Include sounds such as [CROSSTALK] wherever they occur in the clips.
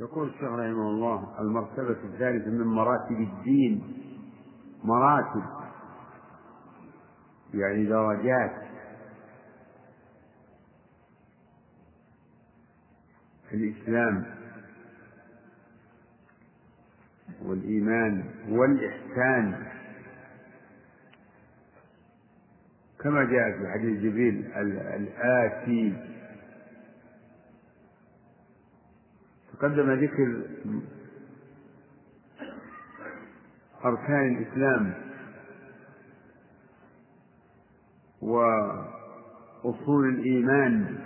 يقول الشيخ رحمه الله المرتبة الثالثة من مراتب الدين. مراتب. يعني درجات. الإسلام. والإيمان. والإحسان. كما جاء في حديث جبريل الآتي. تقدم ذكر أركان الإسلام وأصول الإيمان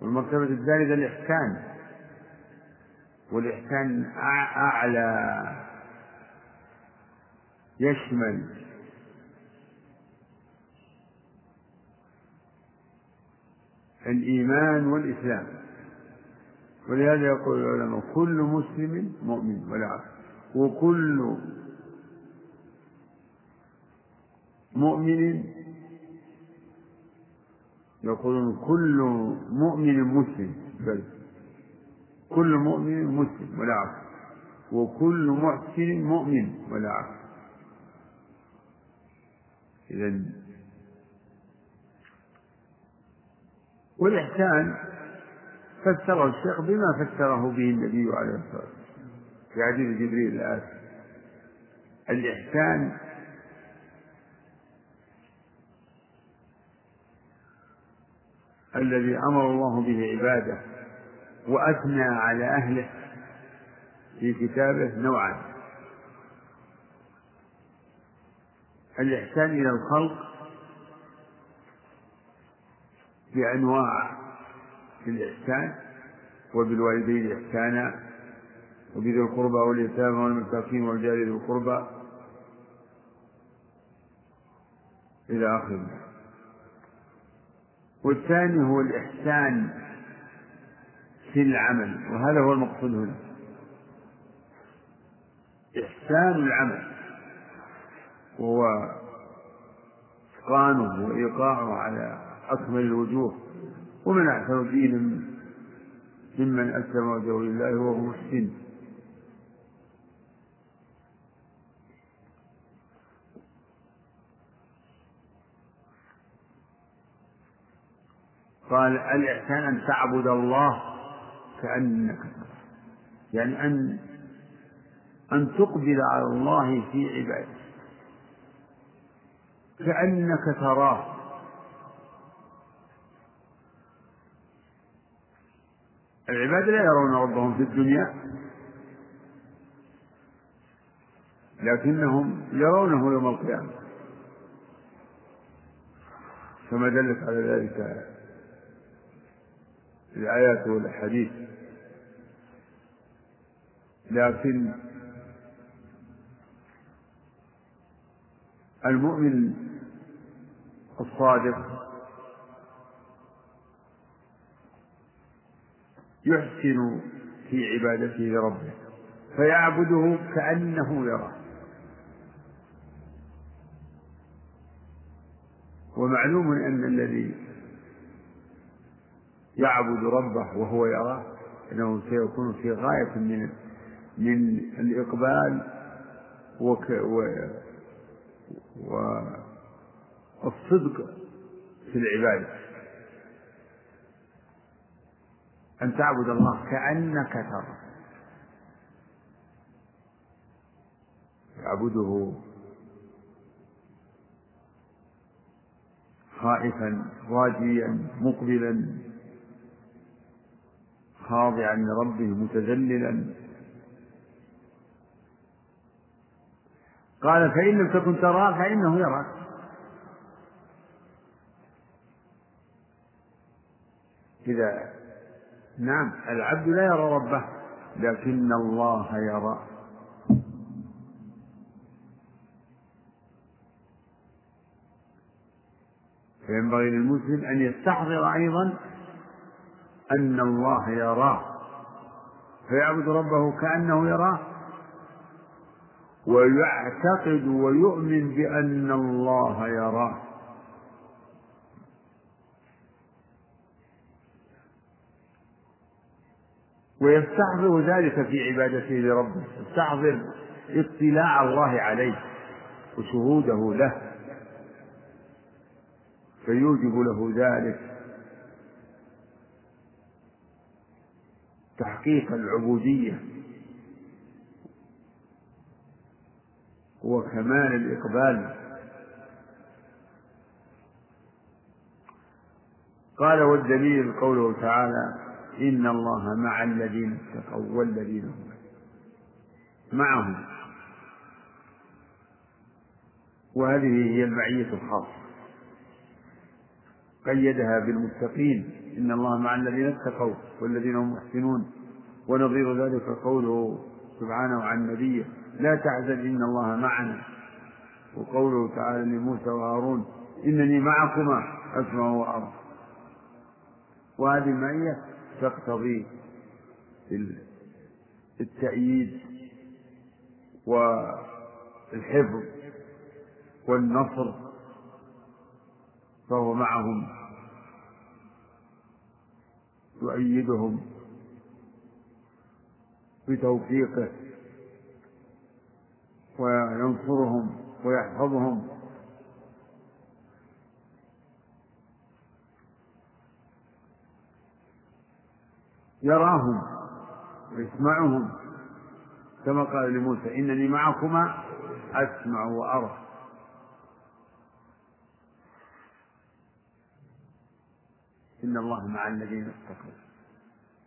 والمرتبة الثالثة الإحسان والإحسان أعلى يشمل الإيمان والإسلام. ولهذا يقول العلماء كل مسلم مؤمن ولا وكل مؤمن يقولون كل مؤمن مسلم بل كل مؤمن مسلم ولا عكس وكل محسن مؤمن ولا عكس إذا والإحسان فسره الشيخ بما فسره به النبي عليه الصلاة والسلام. في حديث جبريل الآتي. الإحسان الذي أمر الله به عباده وأثنى على أهله في كتابه نوعان. الإحسان إلى الخلق بأنواع الإحسان وبالوالدين إحسانا وبذي القربى واليتامى والمساكين والجار ذي القربى إلى آخره. والثاني هو الإحسان في العمل وهذا هو المقصود هنا. إحسان العمل وهو إتقانه وإيقاعه على أكمل الوجوه ومن أحسن دينا ممن أسلم وجهه لله وهو محسن. قال الإحسان أن تعبد الله كأنك يعني أن أن تقبل على الله في عباده كأنك تراه. العباد لا يرون ربهم في الدنيا لكنهم يرونه يوم القيامة. كما دلت على ذلك الآيات والأحاديث. لكن المؤمن الصادق يحسن في عبادته لربه فيعبده كأنه يراه. ومعلوم أن الذي يعبد ربه وهو يراه أنه سيكون في غاية من من الإقبال وك و والصدق في العبادة. أن تعبد الله كأنك ترى. تعبده خائفا راجيا مقبلا خاضعا لربه متذللا. قال فإن لم تكن تراه فإنه يراك. إذا نعم العبد لا يرى ربه. لكن الله يرى. فينبغي للمسلم أن يستحضر أيضا أن الله يراه. فيعبد ربه كأنه يراه. ويعتقد ويؤمن بأن الله يراه. ويستحضر ذلك في عبادته لربه. يستحضر اطلاع الله عليه وشهوده له. فيوجب له ذلك تحقيق العبودية. وكمال الإقبال. قال والدليل قوله تعالى إن الله مع الذين اتقوا والذين هم معهم. وهذه هي المعية الخاصة. قيدها بالمتقين. إن الله مع الذين اتقوا والذين هم محسنون. ونظير ذلك قوله سبحانه عن نبيه لا تحزن إن الله معنا. وقوله تعالى لموسى وهارون إنني معكما أسمع وأرى. وهذه المعية تقتضي التأييد والحفظ والنصر فهو معهم. يؤيدهم بتوفيقه وينصرهم ويحفظهم. يراهم ويسمعهم كما قال لموسى إنني معكما أسمع وأرى. إن الله مع الذين اتقوا.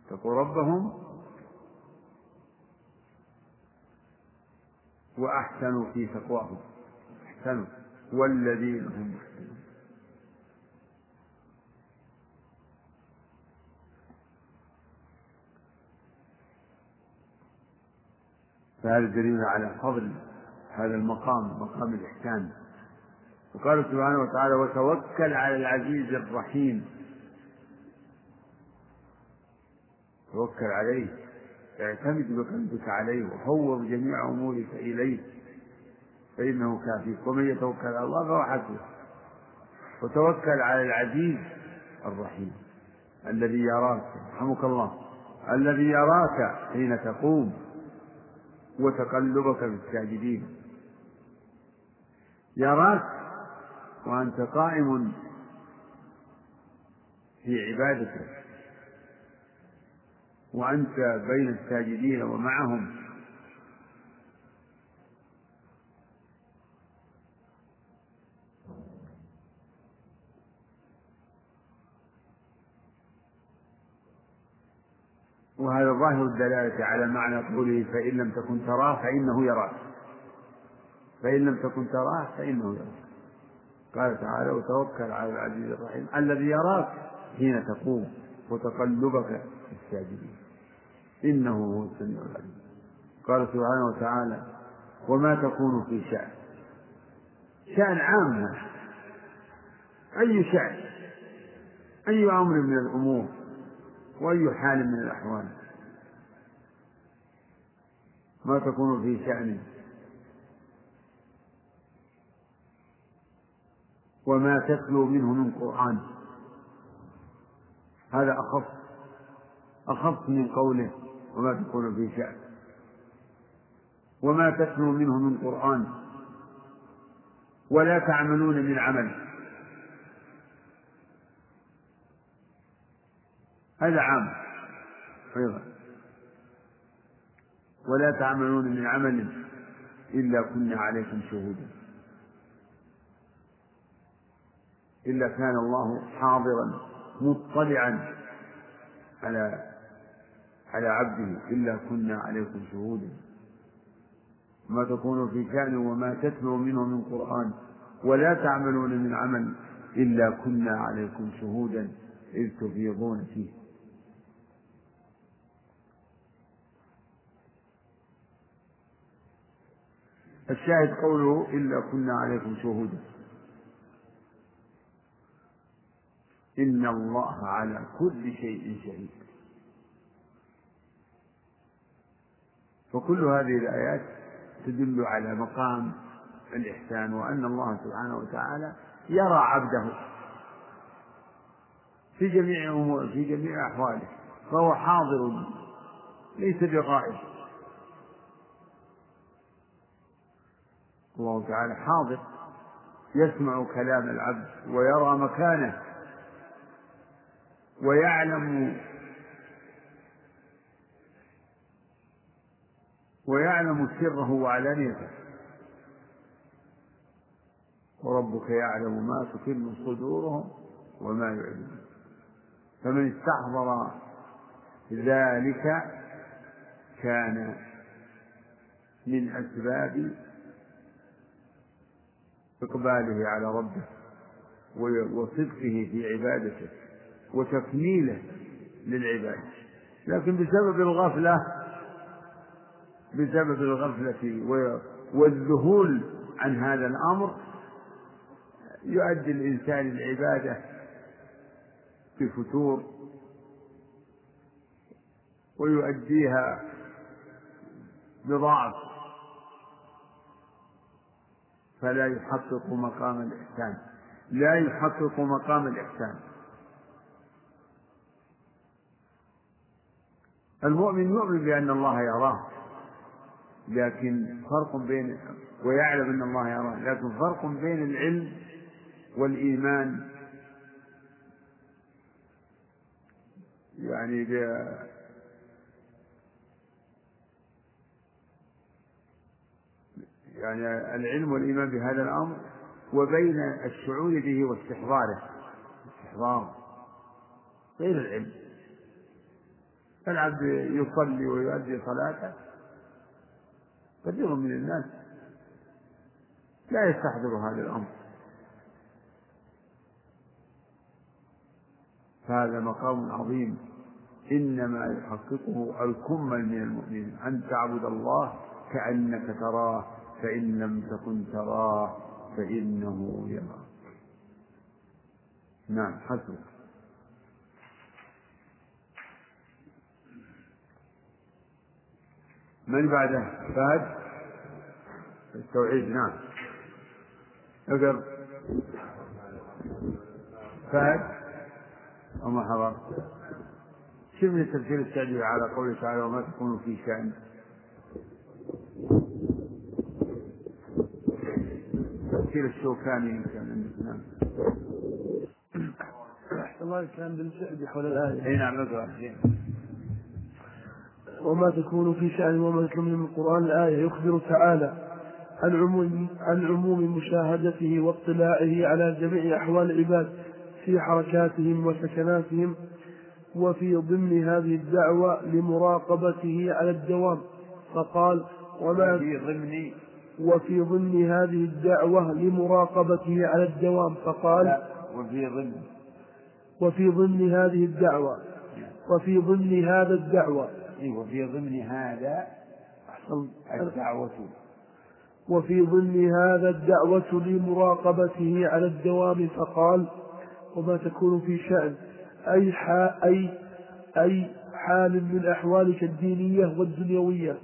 اتقوا ربهم وأحسنوا في تقواهم. أحسنوا. والذين هم محسنون. فهذا دليل على فضل هذا المقام مقام الإحسان. وقال سبحانه وتعالى وتوكل على العزيز الرحيم. توكل عليه اعتمد بقلبك عليه وفوض جميع أمورك إليه فإنه كافيك ومن يتوكل على الله فهو حسبه. وتوكل على العزيز الرحيم الذي يراك رحمك الله الذي يراك حين تقوم. وتقلبك في الساجدين. يراك وأنت قائم في عبادته وأنت بين الساجدين ومعهم وهذا ظاهر الدلالة على معنى قوله فإن لم تكن تراه فإنه يراك فإن لم تكن تراه فإنه يراك قال تعالى وتوكل على العزيز الرحيم الذي يراك حين تقوم وتقلبك في الساجدين. إنه هو السميع العليم. قال سبحانه وتعالى وما تكون في شأن. شأن عام. أي شأن؟ أي أمر من الأمور؟ وأي حال من الأحوال. ما تكون في شأن. وما تتلو منه من قرآن. هذا أخف. أخف من قوله وما تكون في شأن. وما تتلو منه من قرآن. ولا تعملون من عمل. هذا عام. أيضا. ولا تعملون من عمل إلا كنا عليكم شهودا. إلا كان الله حاضرا مطلعا على على عبده. إلا كنا عليكم شهودا. ما تكون في شأن وما تتلو منه من قرآن. ولا تعملون من عمل إلا كنا عليكم شهودا إذ تفيضون فيه. الشاهد قوله إلا كنا عليكم شهودا. إن الله على كل شيء شهيد. فكل هذه الآيات تدل على مقام الإحسان وأن الله سبحانه وتعالى يرى عبده في جميع أمور في جميع أحواله فهو حاضر ليس بغائب. الله تعالى حاضر يسمع كلام العبد ويرى مكانه ويعلم ويعلم سره وعلانيته. وربك يعلم ما تكن صدورهم وما يعلمون فمن استحضر ذلك كان من أسباب إقباله على ربه وصدقه في عبادته وتكميله للعبادة لكن بسبب الغفلة بسبب الغفلة والذهول عن هذا الأمر يؤدي الإنسان العبادة بفتور ويؤديها بضعف. فلا يحقق مقام الإحسان. لا يحقق مقام الإحسان. المؤمن يؤمن بأن الله يراه لكن فرق بين ويعلم أن الله يراه لكن فرق بين العلم والإيمان. يعني يعني العلم والإيمان بهذا الأمر وبين الشعور به واستحضاره. استحضار. غير العلم. العبد يصلي ويؤدي صلاته. كثير من الناس لا يستحضر هذا الأمر. فهذا مقام عظيم. إنما يحققه الكمل من المؤمنين. أن تعبد الله كأنك تراه. فإن لم تكن تراه فإنه يراك نعم حسبك من بعده؟ فهد؟ التوحيد نعم. أقر؟ فهد؟ وما حضر؟ شوف تفسير التعبير على قوله تعالى وما تكون في شأن؟ تفسير الشوكاني يمكن نعم. الله الكلام بالفعل حول الآية. إي نعم وما تكون في شأن وما يتلو من القرآن الآية. يخبر تعالى عن عموم عن عموم مشاهدته واطلاعه على جميع أحوال العباد في حركاتهم وسكناتهم وفي ضمن هذه الدعوة لمراقبته على الدوام. فقال وما في ضمن وفي ضمن هذه الدعوة لمراقبته على الدوام فقال لا وفي ضمن وفي ضمن هذه الدعوة وفي ضمن هذا الدعوة. وفي ضمن هذا الدعوة. وفي ضمن هذا الدعوة لمراقبته على الدوام فقال وما تكون في شأن أي أي أي حال من أحوالك الدينية والدنيوية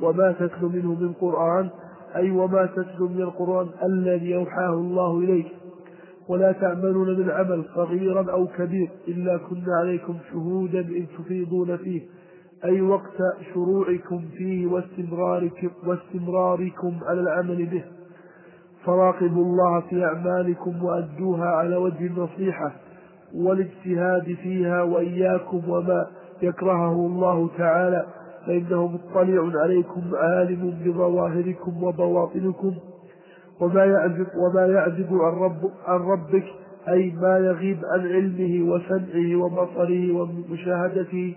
وما تتلو منه من قرآن أي وما تتلو من القرآن الذي أوحاه الله إليك. ولا تعملون من عمل صغيرا أو كبير إلا كنا عليكم شهودا إن تفيضون فيه. أي وقت شروعكم فيه واستمراركم, واستمراركم على العمل به. فراقبوا الله في أعمالكم وأدوها على وجه النصيحة والاجتهاد فيها وإياكم وما يكرهه الله تعالى. فإنه مطلع عليكم عالم بظواهركم وبواطنكم وما يعزب وما يعزب عن رب عن ربك أي ما يغيب عن علمه وسمعه وبصره ومشاهدته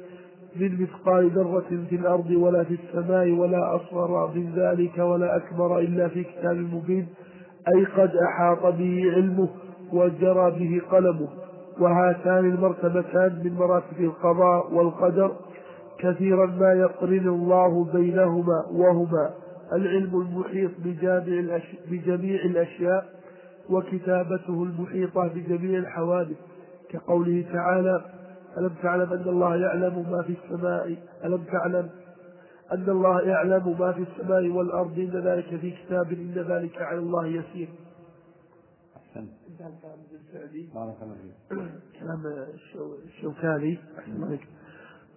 من مثقال ذرة في الأرض ولا في السماء ولا أصغر من ذلك ولا أكبر إلا في كتاب مبين أي قد أحاط به علمه وجرى به قلمه وهاتان المرتبتان من مراتب القضاء والقدر كثيرا ما يقرن الله بينهما وهما. العلم المحيط بجامع بجميع الأشياء وكتابته المحيطة بجميع الحوادث. كقوله تعالى ألم تعلم أن الله يعلم ما في السماء ألم تعلم أن الله يعلم ما في السماء والأرض؟ إن ذلك في كتاب إن ذلك على الله يسير. أحسنت. بارك الله فيك. كلام الشوكاني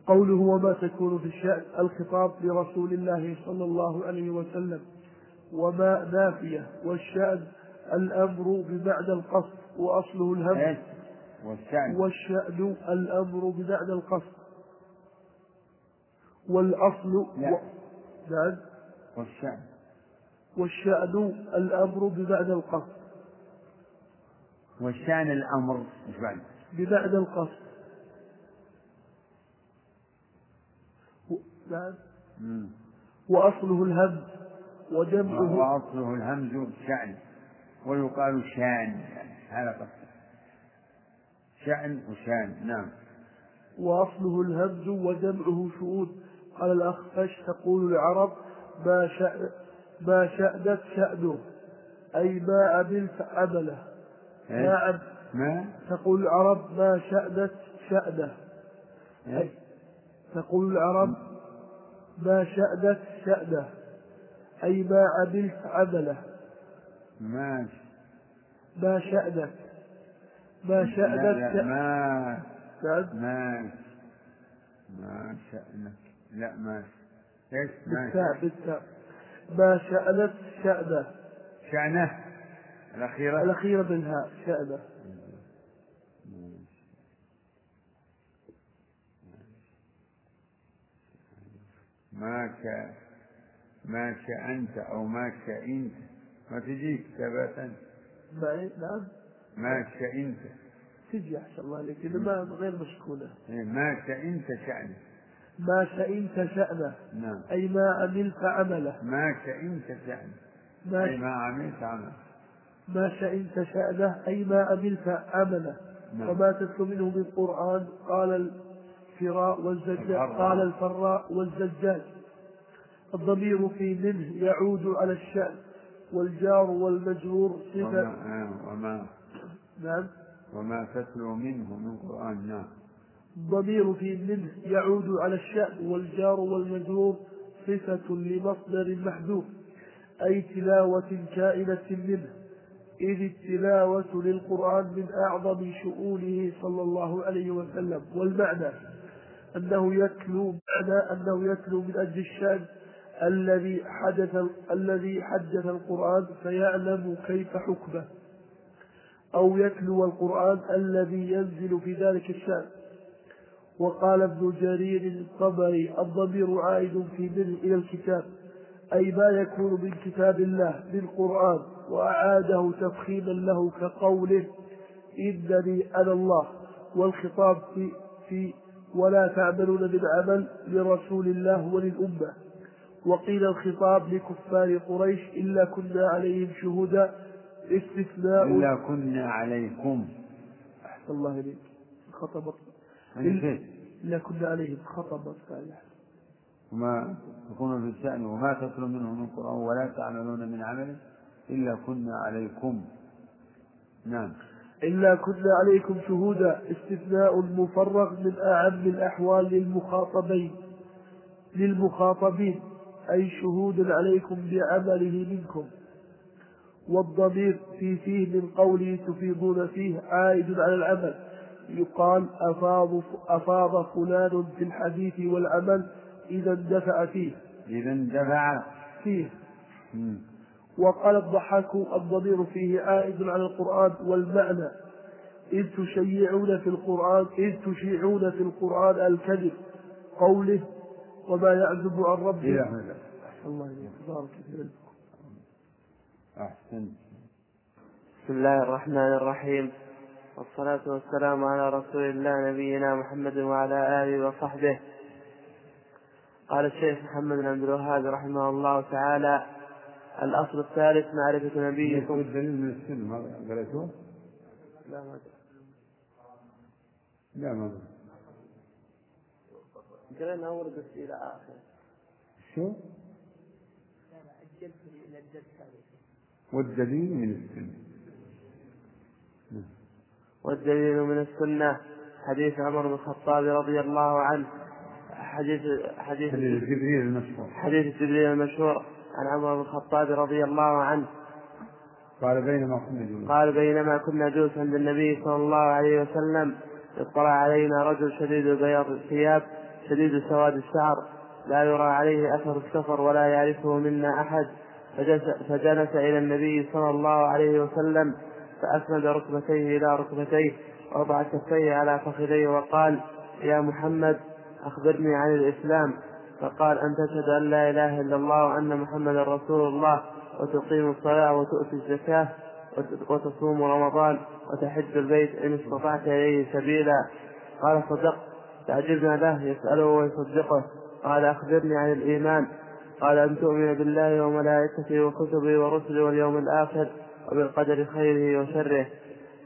قوله وما تكون في الشأن الخطاب لرسول الله صلى الله عليه وسلم. وما نافية والشأن الأمر بمعنى القصد وأصله الهم. إيش؟ والشأن. والشأن الأمر بمعنى القصد. والأصل. و... نعم والشأن. والشأن الأمر بمعنى القصد. والشأن الأمر. إيش بعد؟ بمعنى القصد و... نعم. وأصله الهم وجمعه وأصله الهمز شأن ويقال شان يعني هذا قصد شأن وشان نعم. وأصله الهمز وجمعه شؤون. قال الأخفش تقول العرب ما شأن ما شأنت شأنه أي ما عملت عمله. ما إيش؟ عم ما؟ تقول العرب ما شأنت شأنه. إيش؟ تقول العرب ما شأنت شأنه أي ما عملت عمله. ما ما شأنت ما لا شأنت لا شأن- ما نعم. ما ما شأنك لا ما إيش ما بالتاء بالتاء. ما شأنت شأنه. شأنه الأخيرة. الأخيرة بالهاء شأنه. ما ك ما شأنت أو ما شئنت ما تجيك ثباتا؟ معي نعم. ما شئنت تجي أحسن الله عليك ما غير مشكولة. إيه، ما شئنت شأنه. ما شئنت شأنه. نعم. أي ما عملت عمله. ما شئنت شأنه. ما أي ما عملت عمل ما شئنت شأنه أي ما عملت عمله. نعم. وما تتلو منه من قرآن قال الفراء والزجاج. قال الفراء والزجاج. الضمير في منه يعود على الشأن. والجار والمجرور صفة. آه، وما نعم. وما تتلو منه من قرآن نعم. الضمير في منه يعود على الشأن. والجار والمجرور صفة لمصدر محذوف. أي تلاوة كائنة منه. إذ التلاوة للقرآن من أعظم شؤونه صلى الله عليه وسلم. والمعنى أنه يتلو معنى أنه يتلو من أجل الشأن الذي حدث الذي حدث القرآن فيعلم كيف حكمه. أو يتلو القرآن الذي ينزل في ذلك الشأن. وقال ابن جرير الطبري الضمير عائد في منه إلى الكتاب أي ما يكون من كتاب الله بالقرآن وأعاده تفخيما له كقوله إنني أنا الله والخطاب في, في ولا تعملون من عمل لرسول الله وللأمة. وقيل الخطاب لكفار قريش إلا كنا عليهم شهودا استثناء. إلا كنا عليكم. أحسن الله إليك. خطبت إلا كنا عليهم. خطبت صالح وما تكون في الشأن وما تتلو منه من قرآن ولا تعملون من عمل إلا كنا عليكم. نعم. إلا كنا عليكم شهودا استثناء مفرغ من أعم الأحوال للمخاطبين للمخاطبين أي شهود عليكم بعمله منكم. والضمير في فيه من قوله تفيضون فيه عائد على العمل. يقال أفاض, أفاض فلان في الحديث والعمل إذا اندفع فيه. إذا اندفع فيه. مم. وقال الضحاك الضمير فيه عائد على القرآن والمعنى. إذ تشيعون في القرآن إذ تشيعون في القرآن الكذب. قوله وما يعزب عن ربه. إلى هذا الله إليك بارك فيك أحسنت بسم الله الرحمن الرحيم. والصلاة والسلام على رسول الله نبينا محمد وعلى آله وصحبه. قال الشيخ محمد بن عبد الوهاب رحمه الله تعالى الأصل الثالث معرفة نبيكم. الدليل من السن ما قرأتوه؟ لا ما لا ما قرينا أول بس إلى آخر. شو؟ والدليل من السن والدليل من السنة حديث عمر بن الخطاب رضي الله عنه. حديث حديث حديث جبريل المشهور. حديث جبريل المشهور. عن عمر بن الخطاب رضي الله عنه. قال بينما كنا جنوب قال بينما كنا جلوس عند النبي صلى الله عليه وسلم. اطلع علينا رجل شديد بياض الثياب شديد سواد الشعر. لا يرى عليه أثر السفر ولا يعرفه منا أحد. فجلس إلى النبي صلى الله عليه وسلم فأسند ركبتيه إلى ركبتيه ووضع كفيه على فخذيه وقال يا محمد أخبرني عن الإسلام. فقال أن تشهد أن لا إله إلا الله وأن محمدا رسول الله وتقيم الصلاة وتؤتي الزكاة وتصوم رمضان وتحج البيت إن استطعت إليه سبيلا. قال صدقت تعجبنا له يسأله ويصدقه. قال أخبرني عن الإيمان. قال أن تؤمن بالله وملائكته وكتبه ورسله واليوم الآخر وبالقدر خيره وشره.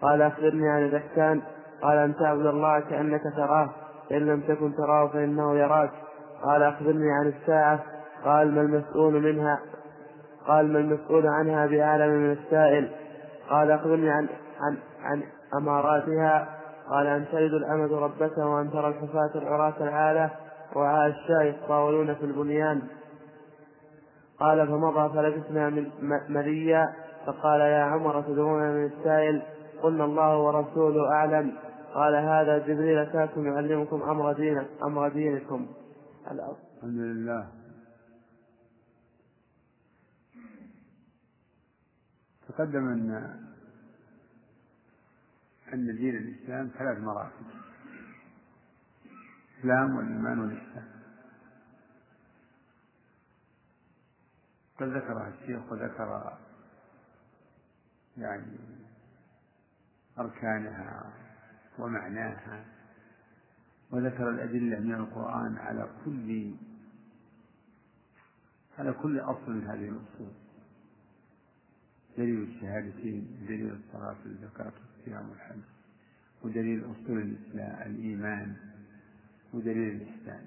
قال أخبرني عن الإحسان. قال أن تعبد الله كأنك تراه. فإن لم تكن تراه فإنه يراك. قال أخبرني عن الساعة. قال ما المسؤول منها؟ قال ما المسؤول عنها بأعلم من السائل. قال أخبرني عن عن عن أماراتها. قال أن تلد الأمة ربتها وأن ترى الحفاة العراة العالة وعاء الشاة يتطاولون في البنيان. قال فمضى فلبثنا مليا. فقال يا عمر تدعون من السائل. قلنا الله ورسوله أعلم. قال هذا جبريل أتاكم يعلمكم أمر دينك أمر دينكم. الحمد لله. تقدم أن أن دين الإسلام ثلاث مراتب. الإسلام والإيمان والإحسان. قد ذكرها الشيخ وذكر يعني أركانها ومعناها. وذكر الأدلة من القرآن على كل على كل أصل من هذه الأصول. دليل الشهادتين دليل الصلاة والزكاة والصيام والحج ودليل أصول الإسلام الإيمان ودليل الإحسان.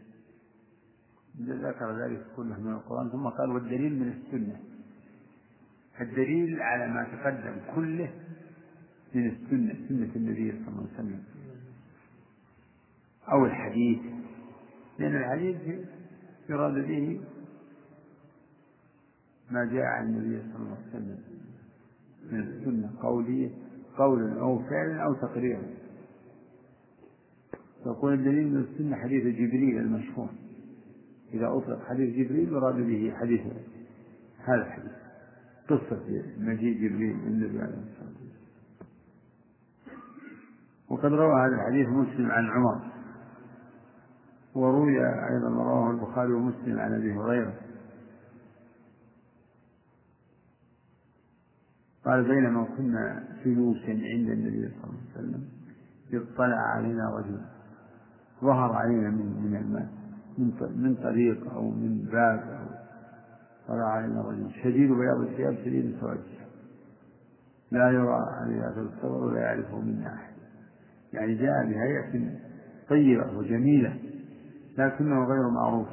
ذكر ذلك كله من القرآن ثم قال والدليل من السنة. الدليل على ما تقدم كله من السنة سنة النبي صلى الله عليه وسلم. أو الحديث. لأن الحديث يراد به ما جاء عن النبي صلى الله عليه وسلم من السنة قولية قولا أو فعلا أو تقريرا. يقول الدليل من السنة حديث جبريل المشهور. إذا أطلق حديث جبريل يراد به حديث هذا الحديث. قصة مجيء جبريل النبي عليه الصلاة والسلام. وقد روى هذا الحديث مسلم عن عمر. وروي أيضا رواه البخاري ومسلم عن أبي هريرة. قال بينما كنا جلوسا عند النبي صلى الله عليه وسلم اطلع علينا رجل ظهر علينا من من الماء من طريق أو من باب أو طلع علينا رجل شديد بياض الثياب شديد سواد لا يرى عليه أثر الصبر ولا يعرفه منا أحد. يعني جاء بهيئة طيبة وجميلة. لكنه غير معروف.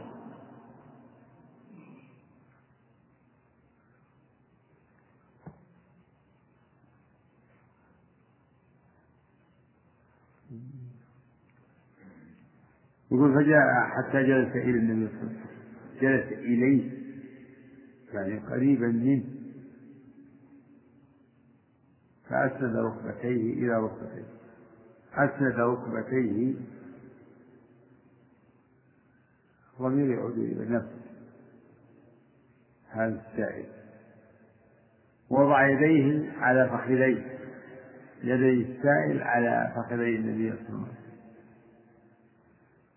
يقول فجاء حتى جلس إلى النبي صلى الله عليه وسلم. جلس إليه. يعني قريبا منه. فأسند ركبتيه إلى ركبتيه. أسند ركبتيه ضمير يعود إلى نفسه. هذا السائل. وضع يديه على فخذيه. يدي السائل على فخذي النبي صلى الله عليه وسلم.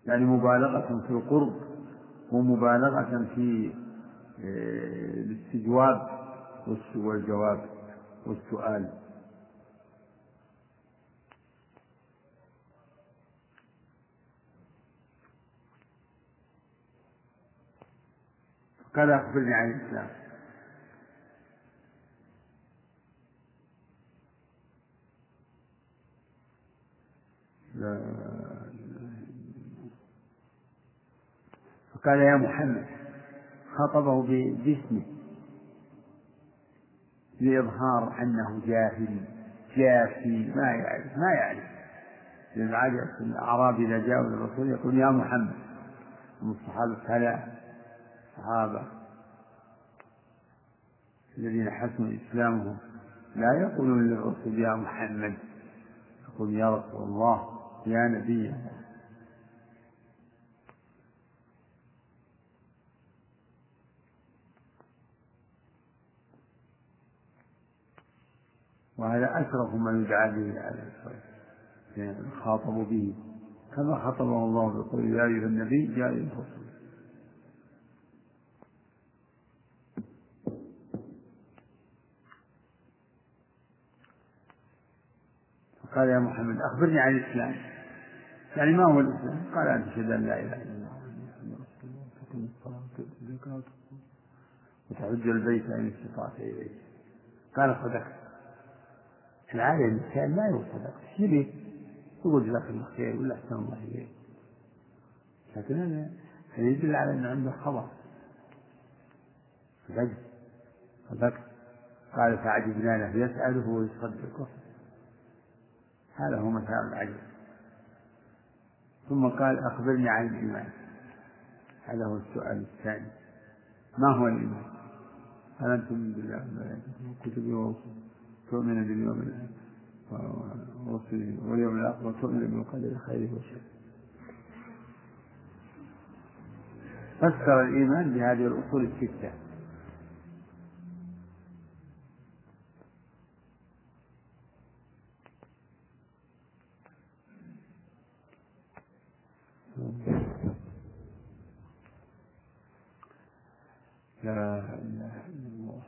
يعني مبالغة في القرب ومبالغة في آه، الاستجواب والجواب والسؤال. قال أخبرني عن الإسلام. لا. فقال يا محمد خطبه باسمه. لإظهار أنه جاهل جافي ما يعرف ما يعرف. لأن الأعراب إذا جاءوا للرسول يقول يا محمد. من الصحابة فلا الصحابة الذين حسنوا إسلامهم لا يقولون للرسول يا محمد يقول يا رسول الله يا نبي. وهذا أشرف ما يدعى به عليه الصلاة والسلام خاطبوا به كما خاطبه الله بقول يا أيها النبي يا أيها الرسول. قال يا محمد أخبرني عن الإسلام. يعني ما هو الإسلام؟ قال أن تشهد أن لا إله إلا الله وتحج البيت إن استطعت إليه. قال صدقت. العادة الإنسان يقول صدقت. إيش يقول جزاك الله خير ولا أحسن الله إليك. لكن هذا هذا يدل على أنه عنده خبر. صدقت. صدقت. قال فعجبنا له يسأله ويصدقه. هذا هو مثال العجب ثم قال أخبرني عن الإيمان. هذا هو السؤال الثاني. ما هو الإيمان؟ هل أن تؤمن بالله تؤمن باليوم ورسله واليوم الآخر وتؤمن بالقدر خيره وشره فسر الإيمان بهذه الأصول الستة. لا إله إلا الله.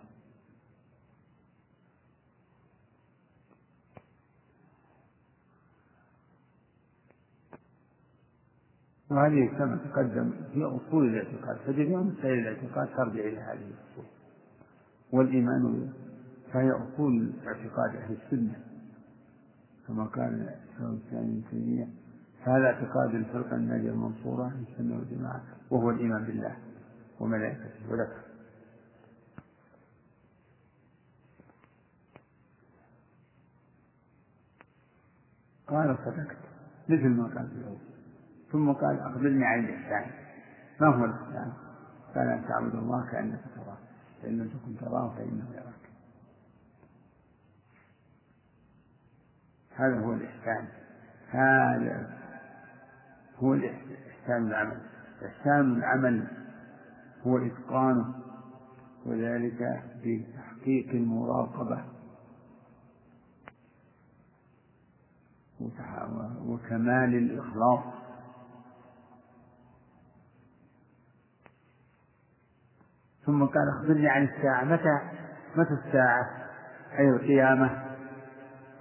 وهذه كما تقدم هي أصول الاعتقاد فجميع مسائل الاعتقاد ترجع إلى هذه الأصول. والإيمان فهي أصول اعتقاد أهل السنة كما قال الشيخ الإسلام ابن تيمية هذا اعتقاد الفرقة الناجية المنصورة في السنة والجماعة وهو الإيمان بالله وملائكته وذكر قال صدقت. مثل ما قال في الأول. ثم قال أخبرني عن الإحسان. ما هو الإحسان؟ قال أن تعبد الله كأنك تراه. فإن لم تكن تراه فإنه يراك. هذا هو الإحسان. هذا هو إحسان العمل. إحسان العمل هو إتقانه. وذلك بتحقيق المراقبة. وكمال الإخلاص. ثم قال أخبرني عن الساعة. متى؟ متى الساعة؟ أي القيامة؟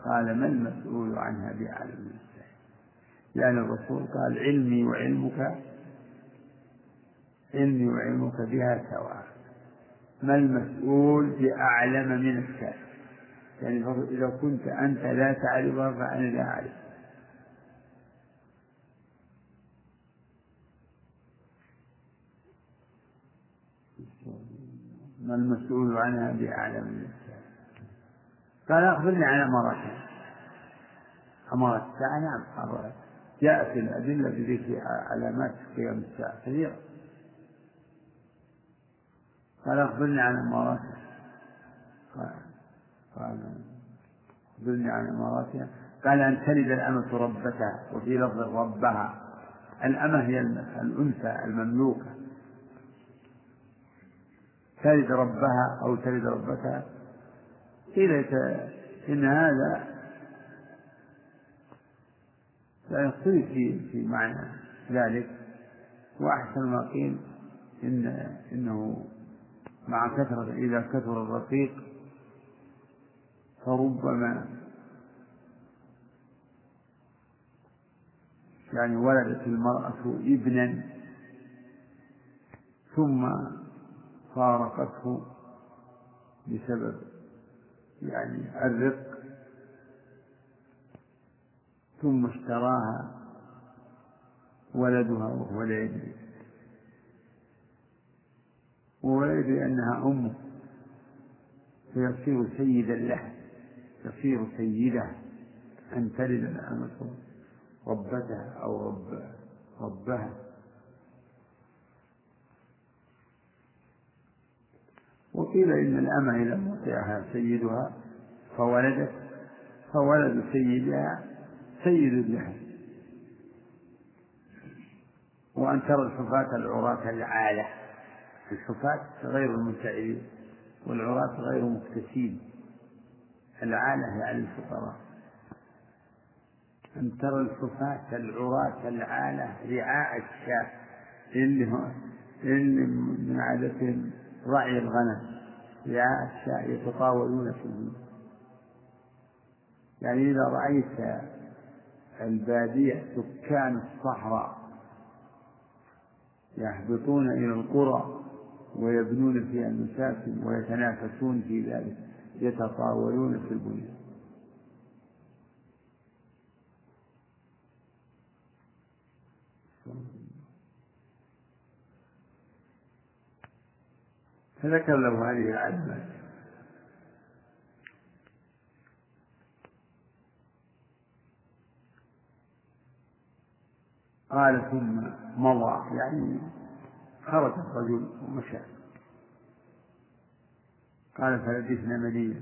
قال ما المسؤول عنها بأعلم من لأن الرسول قال علمي وعلمك علمي وعلمك بها سواء. ما المسؤول بأعلم من السائل يعني إذا كنت أنت لا تعرفها فأنا لا أعرف. ما المسؤول عنها بأعلم من قال أخبرني عن أماراتها أمارات الساعة نعم جاءت الأدلة بذكر علامات قيام الساعة. كثيرة قال أخبرني عن أماراتها قال أخبرني عن أماراتها. قال أن تلد الأمة ربتها وفي لفظ ربها. الأمة هي الأنثى المملوكة. تلد ربها أو تلد ربتها قيل إن هذا لا يختلف في في معنى ذلك. وأحسن ما قيل إن إنه مع كثرة إذا كثر الرقيق فربما يعني ولدت المرأة ابنا ثم فارقته بسبب يعني الرق ثم اشتراها ولدها وهو لا يدري. وهو لا يدري أنها أمه فيصير سيدا له تصير سيدة أن تلد الأمة ربتها أو رب ربها. وقيل إن الأمة إذا وطئها سيدها فولدت فولد سيدها سيد لها وأن ترى الحفاة العراة العالة. الحفاة غير المنتعبين والعراة غير مكتسين. العالة يعني الفقراء. أن ترى الحفاة العراة العالة رعاء الشاة؟ اللي اللي من عادتهم رعي الغنم. رعاء الشاة يتطاولون فيه يعني إذا رأيت البادية سكان الصحراء يهبطون إلى القرى ويبنون فيها المساكن ويتنافسون في ذلك. يتطاولون في البنيان. فذكر له هذه العلامات قال ثم مضى يعني خرج الرجل ومشى. قال فلبثنا مدينة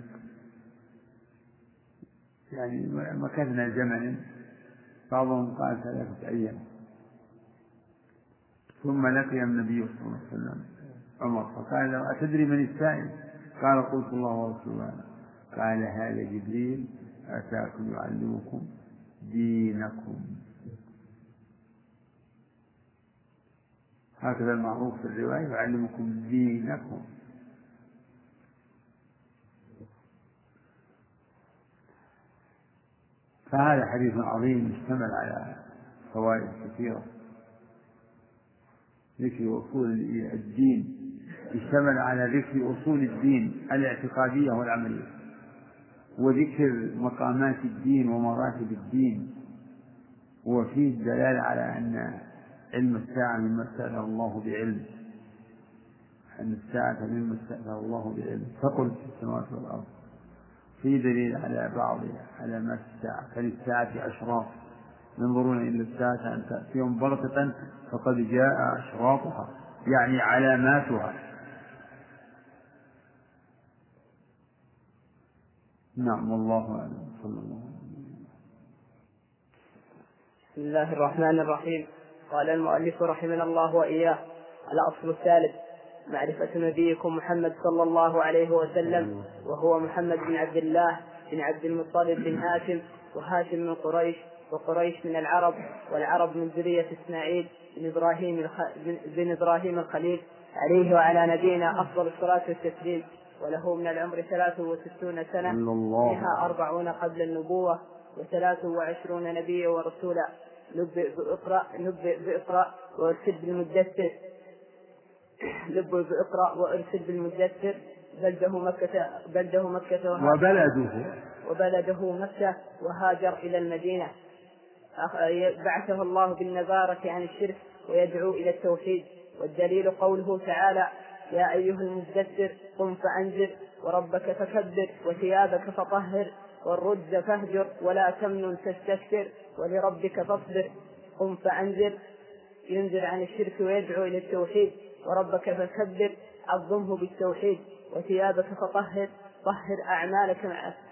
يعني مكثنا زمنا بعضهم قال ثلاثة أيام. ثم لقي النبي صلى الله عليه وسلم عمر. فقال له أتدري من السائل؟ قال قلت الله ورسوله. قال هذا جبريل أتاكم يعلمكم دينكم. هكذا المعروف في الرواية يعلمكم دينكم. فهذا حديث عظيم اشتمل على فوائد كثيرة. ذكر أصول الدين اشتمل على ذكر أصول الدين الاعتقادية والعملية وذكر مقامات الدين ومراتب الدين وفيه الدلالة على أن علم الساعة مما استأثر الله بعلم أن الساعة مما استأثر الله بعلم. فقل في السماوات والأرض. في دليل على ما في الساعة فللساعة أشراط ينظرون إلى الساعة أن تأتيهم بغتة فقد جاء أشراطها يعني علاماتها. نعم والله أعلم. صلى الله عليه وسلم. بسم الله الرحمن الرحيم. قال المؤلف رحمنا الله وإياه الأصل الثالث معرفة نبيكم محمد صلى الله عليه وسلم وهو محمد بن عبد الله بن عبد المطلب بن هاشم وهاشم من قريش وقريش من العرب والعرب من ذرية إسماعيل بن إبراهيم الخ... بن إبراهيم الخليل. عليه وعلى نبينا أفضل الصلاة والتسليم وله من العمر ثلاث وستون سنة منها أربعون قبل النبوة وثلاث وعشرون نبيا ورسولا. نبئ بإقرأ نبئ بإقرأ وأرسل بالمدثر. نبئ بإقرأ وأرسل بالمدثر. بلده مكة بلده مكة وبلده. وبلده مكة وهاجر إلى المدينة. بعثه الله بالنبارة عن الشرك ويدعو إلى التوحيد. والدليل قوله تعالى يا أيها المدثر قم فأنذر وربك فكبر وثيابك فطهر والرجز فاهجر ولا تمنن تستكثر ولربك فاصبر. قم فأنذر. ينذر عن الشرك ويدعو إلى التوحيد. وربك فكبر عظمه بالتوحيد وثيابك فطهر طهر أعمالك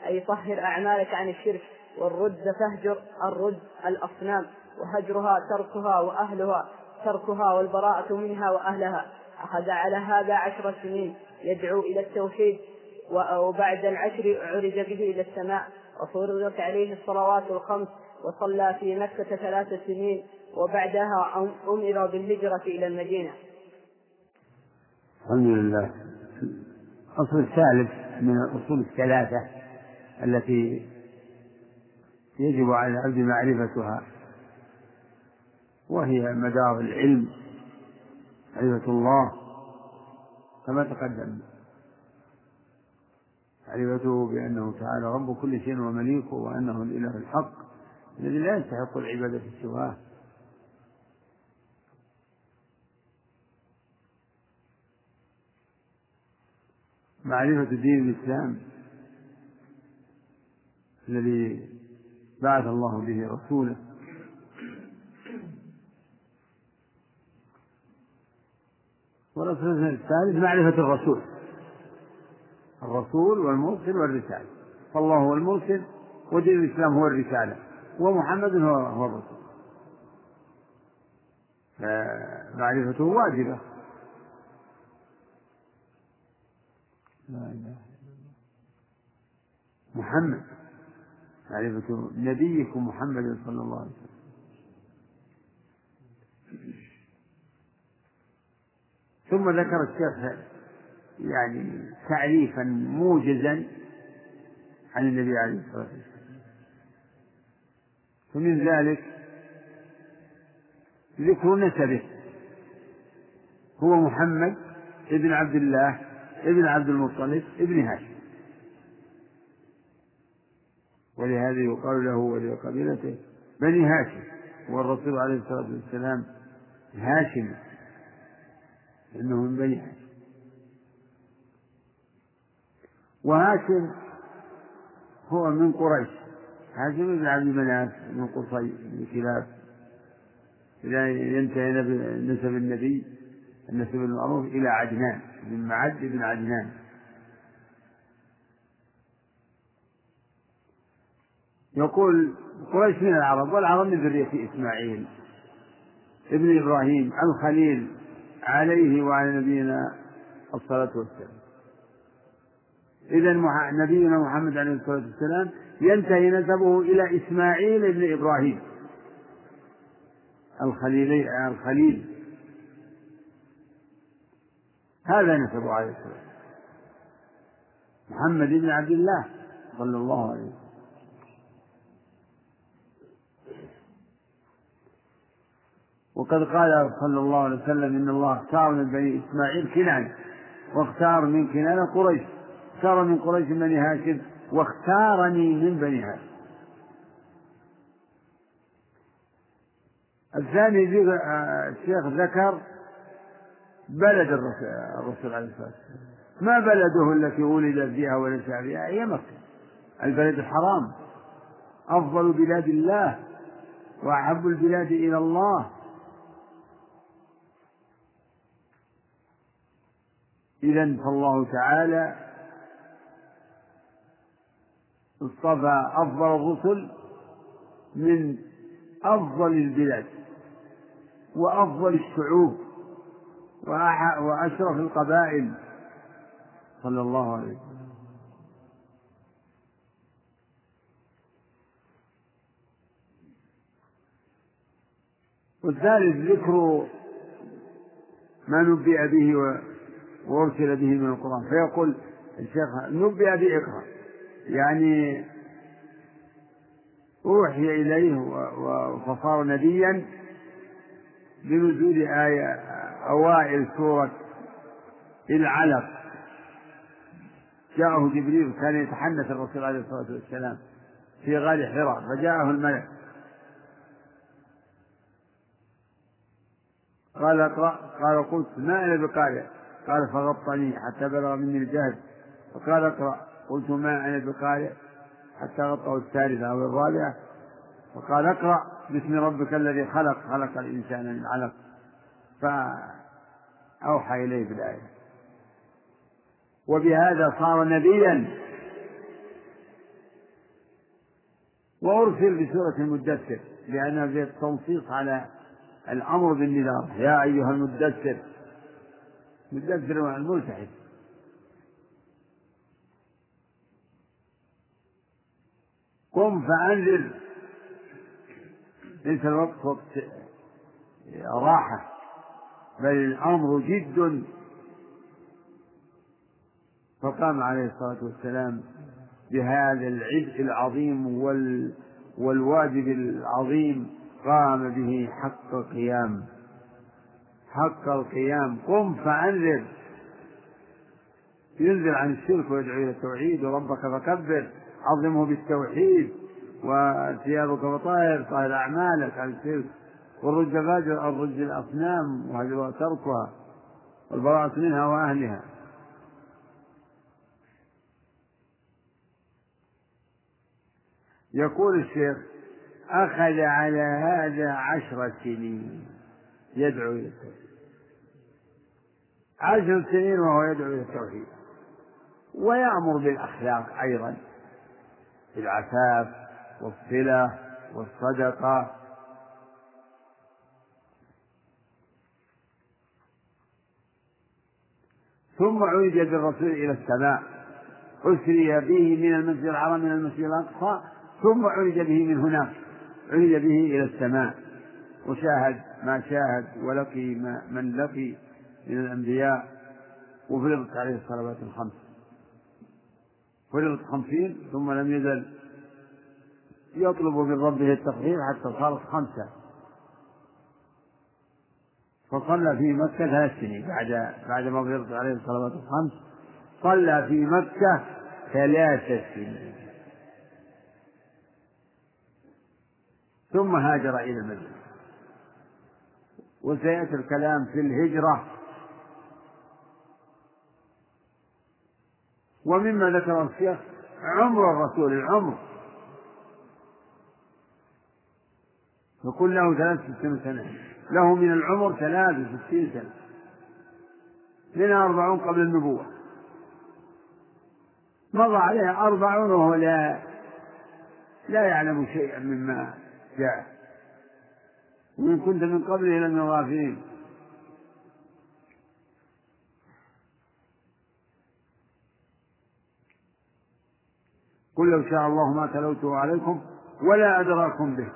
أي طهر أعمالك عن الشرك. والرد فاهجر الرد الأصنام. وهجرها تركها وأهلها تركها والبراءة منها وأهلها. أخذ على هذا عشر سنين يدعو إلى التوحيد. وبعد العشر عرج به إلى السماء. وفرضت عليه الصلوات الخمس. وصلى في مكة ثلاث سنين. وبعدها أمر بالهجرة إلى المدينة. الحمد لله الأصل الثالث من الأصول الثلاثة التي يجب على العبد معرفتها وهي مدار العلم معرفة الله كما تقدم. معرفته بأنه تعالى رب كل شيء ومليكه وأنه الإله الحق الذي لا يستحق العبادة سواه. معرفة دين الإسلام الذي بعث الله به رسوله. والرسول الثالث معرفة الرسول. الرسول والمرسل والرسالة. فالله هو المرسل ودين الإسلام هو الرسالة. ومحمد هو الرسول. فمعرفته واجبة. لا إله محمد. معرفة نبيكم محمد صلى الله عليه وسلم. ثم ذكر الشيخ يعني تعريفا موجزا عن النبي عليه الصلاة والسلام. ومن ذلك ذكر نسبه. هو محمد ابن عبد الله ابن عبد المطلب ابن هاشم. ولهذا يقال له ولقبيلته بني هاشم. والرسول عليه الصلاة والسلام هاشم. إنه من بني هاشم. وهاشم هو من قريش. هاشم بن عبد مناف من قصي بن كلاب. إذا ينتهي نسب النبي النسب المعروف إلى عدنان. بن معد بن عدنان. يقول قريش من العرب والعرب من ذرية إسماعيل ابن إبراهيم الخليل عليه وعلى نبينا الصلاة والسلام. إذا نبينا محمد عليه الصلاة والسلام ينتهي نسبه إلى إسماعيل بن إبراهيم. الخليل الخليل. هذا نسبه عليه السلام محمد بن عبد الله صلى الله عليه وسلم. وقد قال صلى الله عليه وسلم إن الله اختار من بني إسماعيل كنانة واختار من كنانة قريش. اختار من قريش بني هاشم واختارني من بني هاشم. الثاني الشيخ ذكر بلد الرسول عليه الصلاة والسلام. ما بلده التي ولد فيها ونشأ فيها؟ هي مكة. البلد الحرام. أفضل بلاد الله وأحب البلاد إلى الله. إذا فالله تعالى اصطفى أفضل الرسل من أفضل البلاد وأفضل الشعوب. وأشرف القبائل. صلى الله عليه وسلم. والثالث ذكر ما نبئ به وأرسل به من القرآن. فيقول الشيخ نبئ بإقرأ. يعني أوحي إليه فصار نبيا بنزول آية أوائل سورة العلق. جاءه جبريل كان يتحنث الرسول عليه الصلاة والسلام في غار حراء فجاءه الملك. قال اقرأ قال قلت ما أنا بقارئ قال فغطني حتى بلغ مني الجهد فقال اقرأ. قلت ما أنا بقارئ حتى غطه الثالثة أو الرابعة. فقال اقرأ باسم ربك الذي خلق خلق الإنسان من علق. فأوحى إليه بالآية وبهذا صار نبيا. وأرسل بسورة المدثر لأنها التنصيص على الأمر بالنذار. يا أيها المدثر. مدثر الملتحد. قم فأنذر. ليس الوقت وقت راحة. بل الأمر جد. فقام عليه الصلاة والسلام بهذا العبء العظيم وال والواجب العظيم. قام به حق القيام. حق القيام. قم فأنذر. ينذر عن الشرك ويدعو إلى التوحيد وربك فكبر. عظمه بالتوحيد وثيابك فطاهر. طاهر أعمالك عن الشرك. والرج فاجر الرج الأصنام وهجرها تركها والبراءة منها وأهلها. يقول الشيخ أخذ على هذا عشر سنين. يدعو إلى التوحيد. عشر سنين وهو يدعو إلى التوحيد. ويأمر بالأخلاق أيضا. بالعفاف والصلة والصدقة. ثم عيد بالرسول إلى السماء. أسري به من المسجد الحرام من المسجد الأقصى ثم عرج به من هناك عرج به إلى السماء. وشاهد ما شاهد ولقي ما من لقي من الأنبياء. وفرضت عليه الصلوات الخمس. فرضت خمسين ثم لم يزل. يطلب من ربه التخفيف حتى صارت خمسة. فصلى في مكة ثلاث سنين. بعد بعد ما فرضت عليه الصلوات الخمس صلى في مكة ثلاث سنين. ثم هاجر إلى المدينة. وسيأتي الكلام في الهجرة. ومما ذكر الشيخ عمر الرسول العمر. يقول له ثلاث سنة له من العمر ثلاث وستين سنة. منها أربعون قبل النبوة. مضى عليه أربعون وهو لا لا يعلم شيئا مما جاء. وإن كنت من قبله لمن الغافلين. قل لو شاء الله ما تلوته عليكم ولا أدراكم به.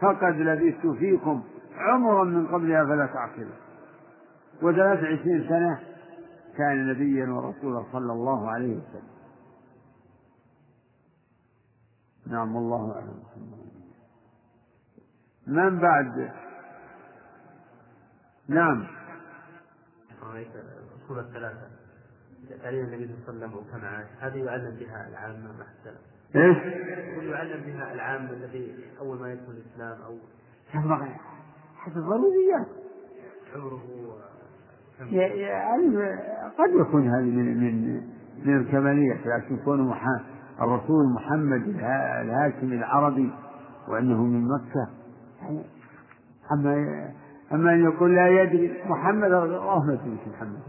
فقد لبثت فيكم. عمرا من قبلها فلا تعقلوا وثلاث عشرين سنة كان نبيا ورسولا صلى الله عليه وسلم. نعم والله أعلم. من بعد؟ نعم. الأصول الثلاثة. تعليم النبي صلى الله عليه وسلم وكما هذه يعلم بها العامة مع السلام إيش؟ يعلم بها العام الذي أول ما يدخل الإسلام أو حسب ضروريات عمره يعني قد يكون هذه من من من الكماليات لكن كون الرسول محمد الهاشمي العربي وأنه من مكة. يعني أما أما أن يقول لا يدري محمد الله ما يدري محمد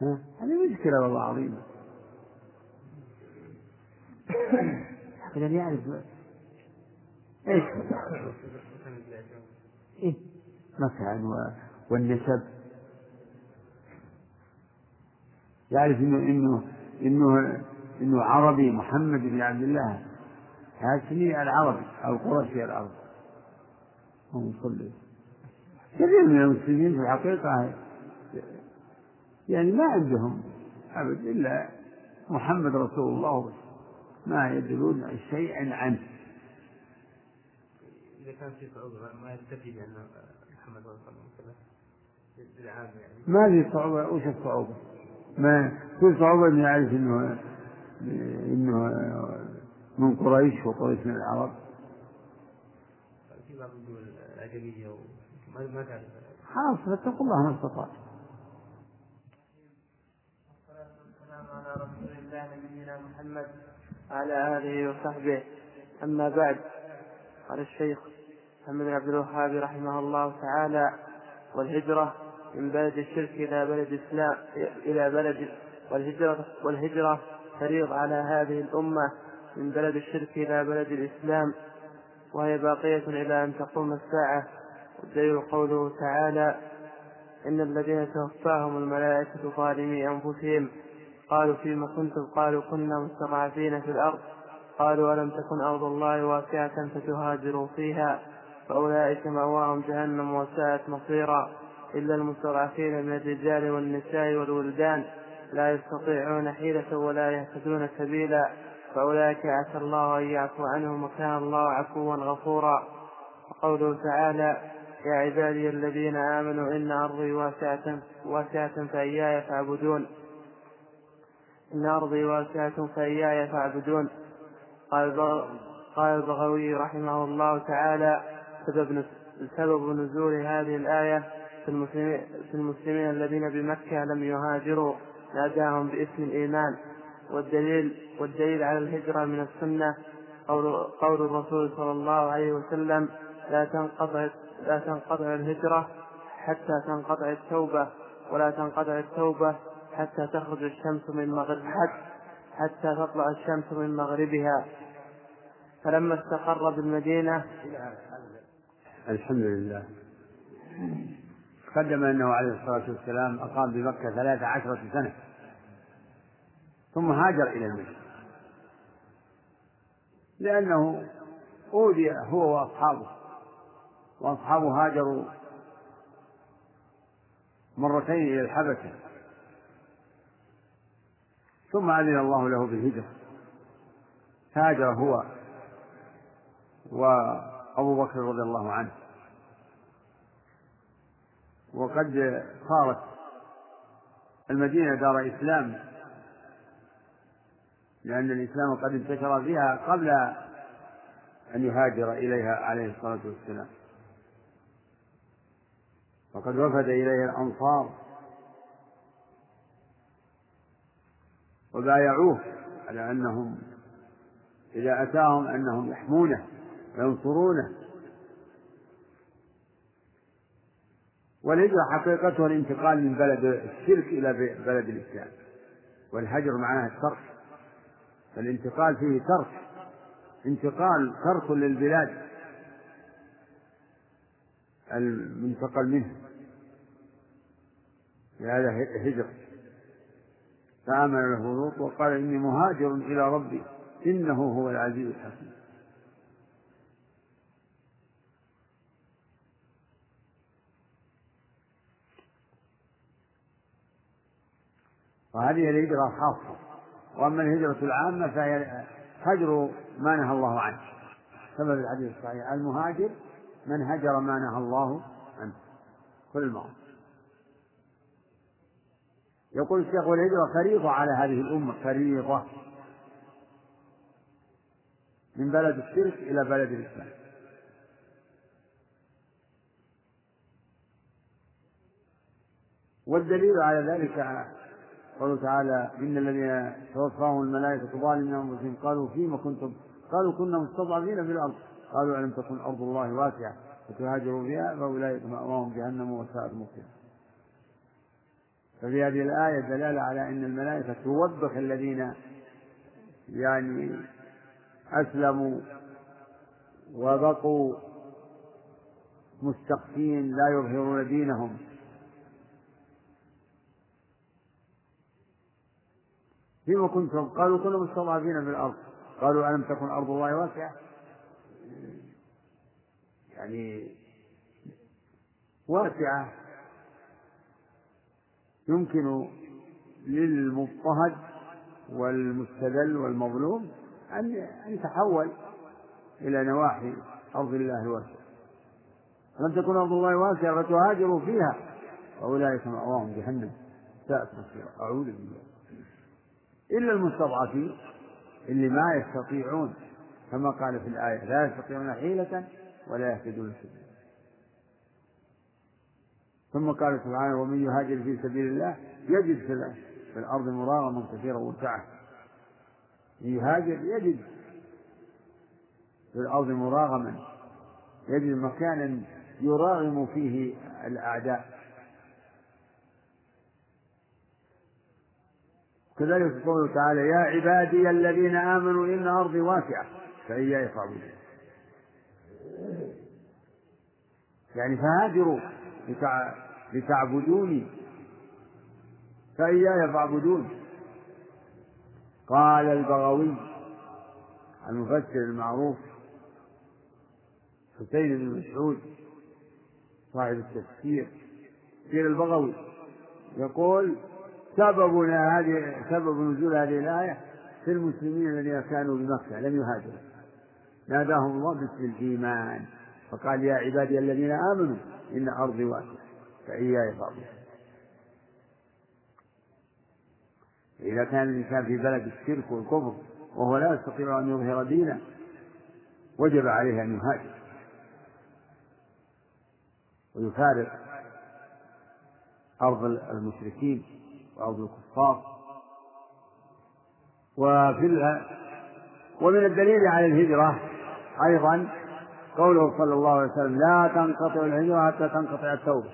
هذا هذه مشكلة والله عظيمة. لكن يعرف. إيش؟ إيه؟ مكان والنسب. يعرف انه انه انه إنه عربي محمد بن عبد الله. هاشمي العربي أو قرشي العربي. هو مصلي كثير من المسلمين في الحقيقة يعني ما عندهم أبد إلا محمد رسول الله. ما يدرون شيئا عنه. إذا كان في صعوبة ما يكتفي بأن محمد رسول الله بالعام يعني. ما في صعوبة وش الصعوبة؟ ما في صعوبة إنه يعرف إنه إنه من قريش وقريش من العرب. في بعض الدول الأعجمية ما ما تعرف خلاص فاتقوا الله ما استطعت. والسلام على رسول الله نبينا محمد وعلى آله وصحبه. أما بعد. قال الشيخ محمد بن عبد الوهاب رحمه الله تعالى والهجرة من بلد الشرك إلى بلد الإسلام إلى بلد والهجرة والهجرة فريض على هذه الأمة من بلد الشرك إلى بلد الإسلام وهي باقية إلى أن تقوم الساعة. والدليل قوله تعالى إن الذين توفاهم الملائكة ظالمي أنفسهم قالوا فيما كنتم؟ قالوا كنا مستضعفين في الأرض. قالوا ألم تكن أرض الله واسعة فتهاجروا فيها فأولئك مأواهم جهنم وساءت مصيرا إلا المستضعفين من الرجال والنساء والولدان لا يستطيعون حيلة ولا يهتدون سبيلا فأولئك عسى الله أن يعفو عنهم وكان الله عفوا غفورا وقوله تعالى يا عبادي الذين آمنوا إن أرضي واسعة واسعة فإياي فاعبدون إن أرضي واسعة فإياي فاعبدون قال قال البغوي رحمه الله تعالى سبب سبب نزول هذه الآية في المسلمين, في المسلمين الذين بمكة لم يهاجروا ناداهم باسم الإيمان. والدليل والدليل على الهجرة من السنة قول, قول الرسول صلى الله عليه وسلم لا تنقطع لا تنقطع الهجرة حتى تنقطع التوبة ولا تنقطع التوبة حتى تخرج الشمس من مغرب. حتى تطلع الشمس من مغربها. فلما استقر بالمدينة الحمد لله. قدم أنه عليه الصلاة والسلام أقام بمكة ثلاث عشرة سنة ثم هاجر إلى المدينة. لأنه أوذي هو وأصحابه وأصحابه هاجروا مرتين إلى الحبشة. ثم أذن الله له بالهجرة. هاجر هو وأبو بكر رضي الله عنه. وقد صارت المدينة دار إسلام لأن الإسلام قد انتشر فيها قبل أن يهاجر إليها عليه الصلاة والسلام. وقد وفد إليها الأنصار وبايعوه على أنهم إذا أتاهم أنهم يحمونه وينصرونه. والهجرة حقيقتها الانتقال من بلد الشرك إلى بلد الإسلام. والهجر معناه الترك فالانتقال فيه ترك انتقال ترك للبلاد المنتقل منه. هذا هجر فآمن له لوط وقال إني مهاجر إلى ربي. إنه هو العزيز الحكيم. وهذه الهجرة خاصة وأما الهجرة العامة فهي هجر ما نهى الله عنه. سبب الحديث الصحيح. المهاجر من هجر ما نهى الله عنه. كل المرض يقول الشيخ والهجرة فريضة على هذه الأمة فريضة من بلد الشرك إلى بلد الإسلام. والدليل على ذلك قوله تعالى إن الذين توفاهم الملائكة ظالمين أنفسهم قالوا فيما كنتم؟ قالوا كنا مستضعفين في الأرض. قالوا ألم تكن أرض الله واسعة؟ فتهاجروا فيها فأولئك مأواهم جهنم وساءت مصيرا. ففي هذه الآية دلالة على أن الملائكة توبخ الذين يعني أسلموا وبقوا مستخفين لا يظهرون دينهم. فيما كنتم؟ قالوا كنا مستضعفين في الأرض. قالوا ألم تكن أرض الله واسعة؟ يعني واسعة. يمكن للمضطهد والمستذل والمظلوم أن أن يتحول إلى نواحي أرض الله واسعة. لم تكن أرض الله واسعة فتهاجروا فيها وأولئك مأواهم جهنم. ساءت مصيرا أعوذ بالله. إلا المستضعفين اللي ما يستطيعون كما قال في الآية لا يستطيعون حيلة ولا يهتدون سبيلا. ثم قال سبحانه ومن يهاجر في سبيل الله يجد في الأرض مراغما كثيرا وسعة يهاجر يجد في الأرض مراغما يجد مكانا يراغم فيه الأعداء. كذلك قوله تعالى يا عبادي الذين آمنوا إن أرضي واسعة. فإياي فاعبدون. يعني فهاجروا لتعبدوني. فإياي فاعبدون. قال البغوي المفسر المعروف حسين بن مسعود صاحب التفسير تفسير البغوي يقول سببنا هذه سبب نزول هذه الآية في المسلمين الذين كانوا بمكة لم يهاجروا. ناداهم الله باسم الإيمان. فقال يا عبادي الذين آمنوا إن أرضي واسعة فإياي فاعبدون إذا كان الإنسان في بلد الشرك والكفر وهو لا يستطيع أن يظهر دينه وجب عليه أن يهاجر. ويفارق أرض المشركين وأرض الكفار. وفي ومن الدليل على الهجرة أيضا قوله صلى الله عليه وسلم لا تنقطع الهجرة حتى تنقطع التوبة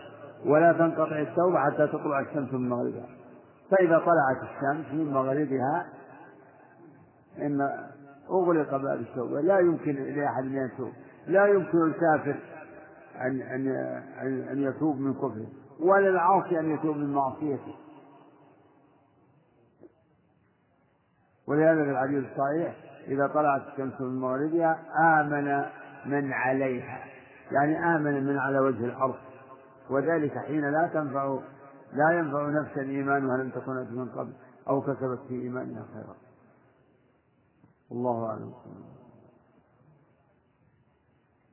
ولا تنقطع التوبة حتى تطلع الشمس من مغربها. فإذا طلعت الشمس من مغربها إن أغلق باب التوبة. لا يمكن لأحد أن يتوب. لا يمكن الكافر أن أن أن يتوب من كفره ولا العاصي أن يتوب من معصيته. ولهذا في الحديث الصحيح إذا طلعت الشمس من مغربها آمن من عليها يعني آمن من على وجه الأرض وذلك حين لا تنفع لا ينفع نفسا إيمانها لم تكن من قبل أو كسبت في إيمانها خيرا الله أعلم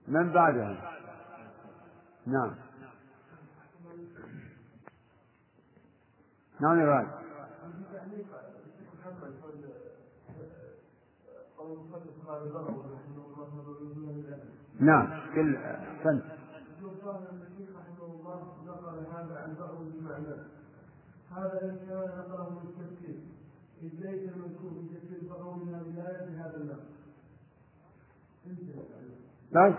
من بعدها نعم نعم يا نعم. كل فن. هذا الذي نقله من التفسير إذ ليس المذكور في تفسير فقولنا بالآية بهذا النقل. بس.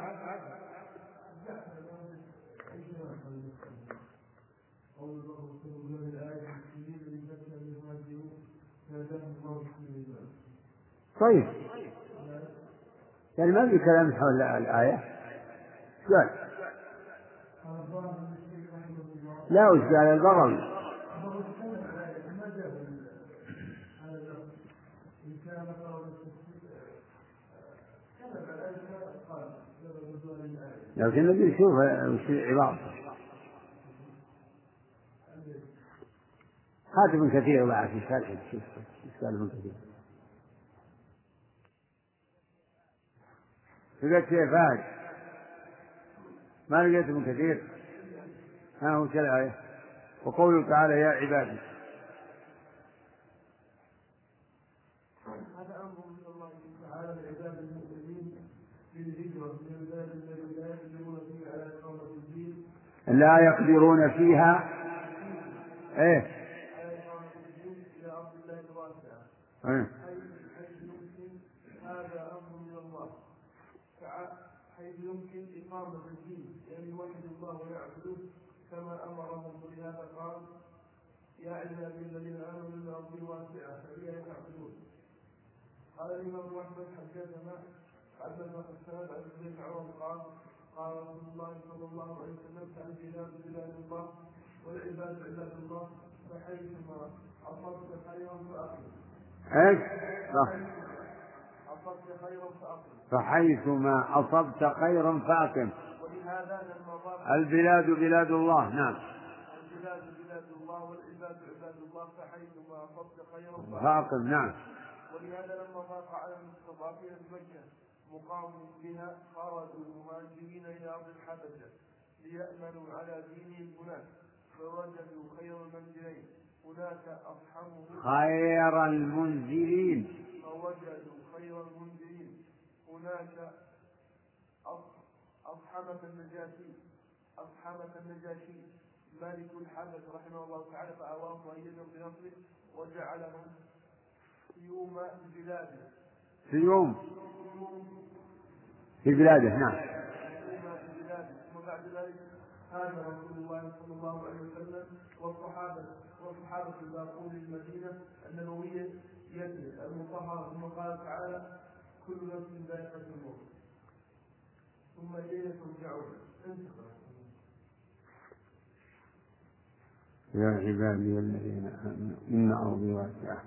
طيب. يعني ما في كلام حول الآية. قال لا وش قال البغوي لكن نبي نشوف وش العبارة هات كثير بعد في شرح ابن كثير. لقيت شيء فهد ما لقيت ابن كثير. ها هو الآية وقوله تعالى يا عبادي هذا أمر من الله تعالى لعباد المؤمنين بالهجرة من البلاد الذي لا يقدرون فيه على إقامة الدين. لا يقدرون فيها. إيه؟ إلى أرض الله إيه حيث يمكن هذا أمر من الله حيث يمكن إقامة الدين يعني يوحد الله ويعبدوه كما أمرهم ولهذا قال يا عبادي الذين آمنوا إن أرضي واسعة فإياي تعبدون قال الإمام أحمد حدثنا حدثنا السند عن ابن عمر قال قال رسول الله صلى الله عليه وسلم البلاد بلاد الله والعباد عباد الله فحيثما أصبت خيرا فأقم. إيش؟ أصبت خيرا فأقم. فحيثما أصبت خيرا فأقم. ولهذا لما البلاد بلاد الله نعم. البلاد بلاد الله والعباد عباد الله فحيثما أصبت خيرا فأقم نعم. ولهذا لما ضاق على المستضعفين بمكة مقام بها خرجوا مهاجرين إلى أرض الحبشة ليأمنوا على دينهم هناك فوجدوا خير المنزلين هناك أصحمه خير المنزلين فوجدوا خير المنزلين هناك أصحمة النجاشي أصحمة النجاشي. مالك الحبش رحمه الله تعالى فأواهم وأيدهم بنصره وجعلهم سيوم بلاده. سيوم. في بلاده نعم. وبعد ذلك هاجر رسول الله صلى الله عليه وسلم والصحابة والصحابة الباقون للمدينة النبوية يثرب المطهرة ثم قال تعالى كل نفس ذائقة الموت. ثم إليه ترجعون يا عبادي الذين آمنوا إن أرضي واسعة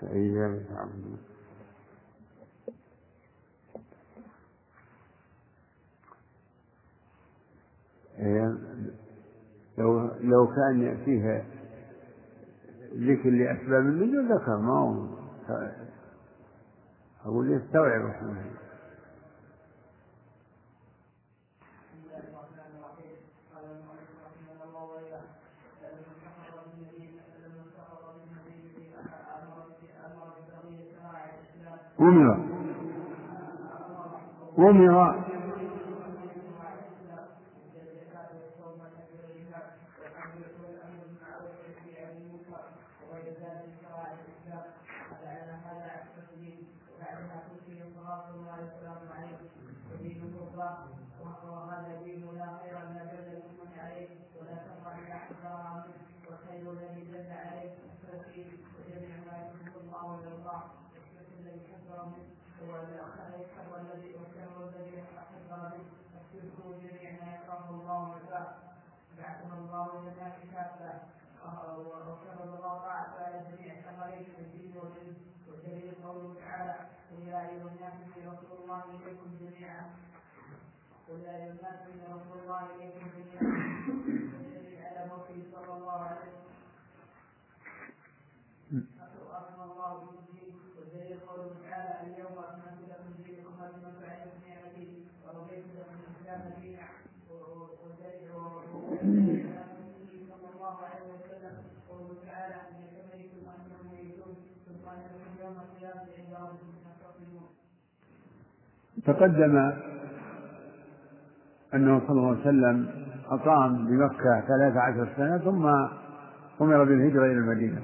فإياي تعبدون. إيه، لو لو كان فيها ذكر لأسباب النزول ذكر ما هو. أقول يستوعب الله. أمر. أمر. رسول الله على موته صلى الله عليه وسلم الله قوله تعالى صلى الله عليه وسلم قوله تعالى وأنهم ميتون ثم تقدم أنه صلى الله عليه وسلم أقام بمكة ثلاث عشر سنة ثم أمر بالهجرة إلى المدينة.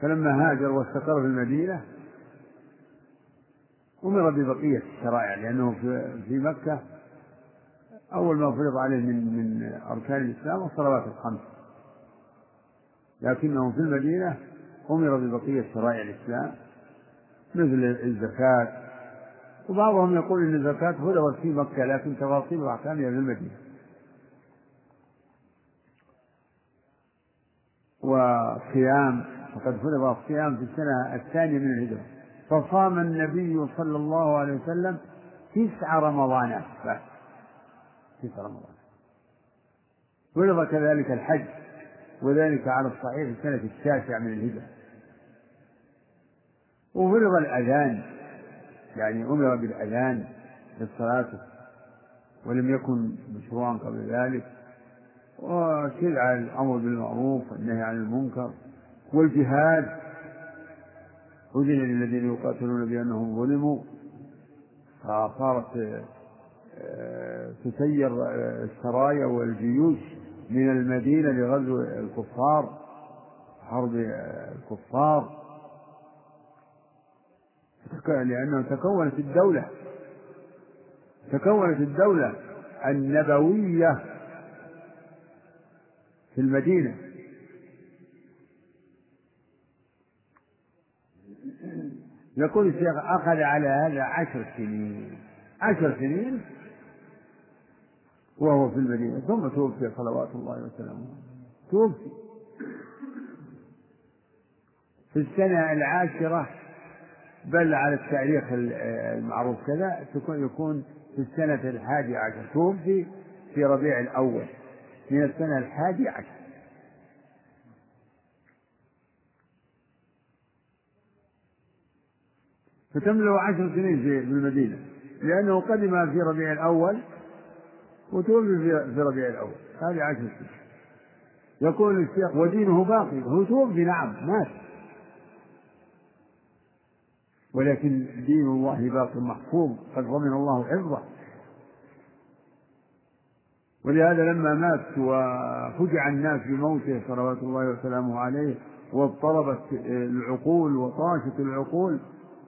فلما هاجر واستقر في المدينة أمر ببقية الشرائع لأنه في مكة أول ما فرض عليه من من أركان الإسلام الصلوات الخمس. لكنه في المدينة أمر ببقية شرائع الإسلام مثل الزكاة وبعضهم يقول أن الزكاة فرضت في مكة لكن تفاصيل وأحكامها في المدينة وصيام وقد فرض الصيام في السنة الثانية من الهجرة. فصام النبي صلى الله عليه وسلم تسع رمضانات بس. تسع رمضانات. فرض كذلك الحج وذلك على الصحيح في السنة التاسعة من الهجرة. وفرض الأذان. يعني أمر بالأذان للصلاة ولم يكن مشروعا قبل ذلك وشرع الأمر بالمعروف والنهي عن المنكر والجهاد. أذن للذين يقاتلون بأنهم ظلموا فصارت آه، تسير السرايا والجيوش من المدينة لغزو الكفار حرب الكفار. لأنه تكونت الدولة. تكونت الدولة النبوية في المدينة. يقول الشيخ أخذ على هذا عشر سنين. عشر سنين وهو في المدينة. ثم توفي صلوات الله وسلامه. توفي. في السنة العاشرة بل على التاريخ المعروف كذا تكون يكون في السنة الحادية عشر. توفي في ربيع الأول. من السنة الحادية عشر. فتملأ عشر سنين في المدينة. لأنه قدم في ربيع الأول وتوفي في ربيع الأول. هذه عشر سنين. يقول الشيخ ودينه باقي هو توفي نعم مات. ولكن دين الله باق محفوظ قد ضمن الله حفظه. ولهذا لما مات وفجع الناس بموته صلوات الله وسلامه عليه واضطربت العقول وطاشت العقول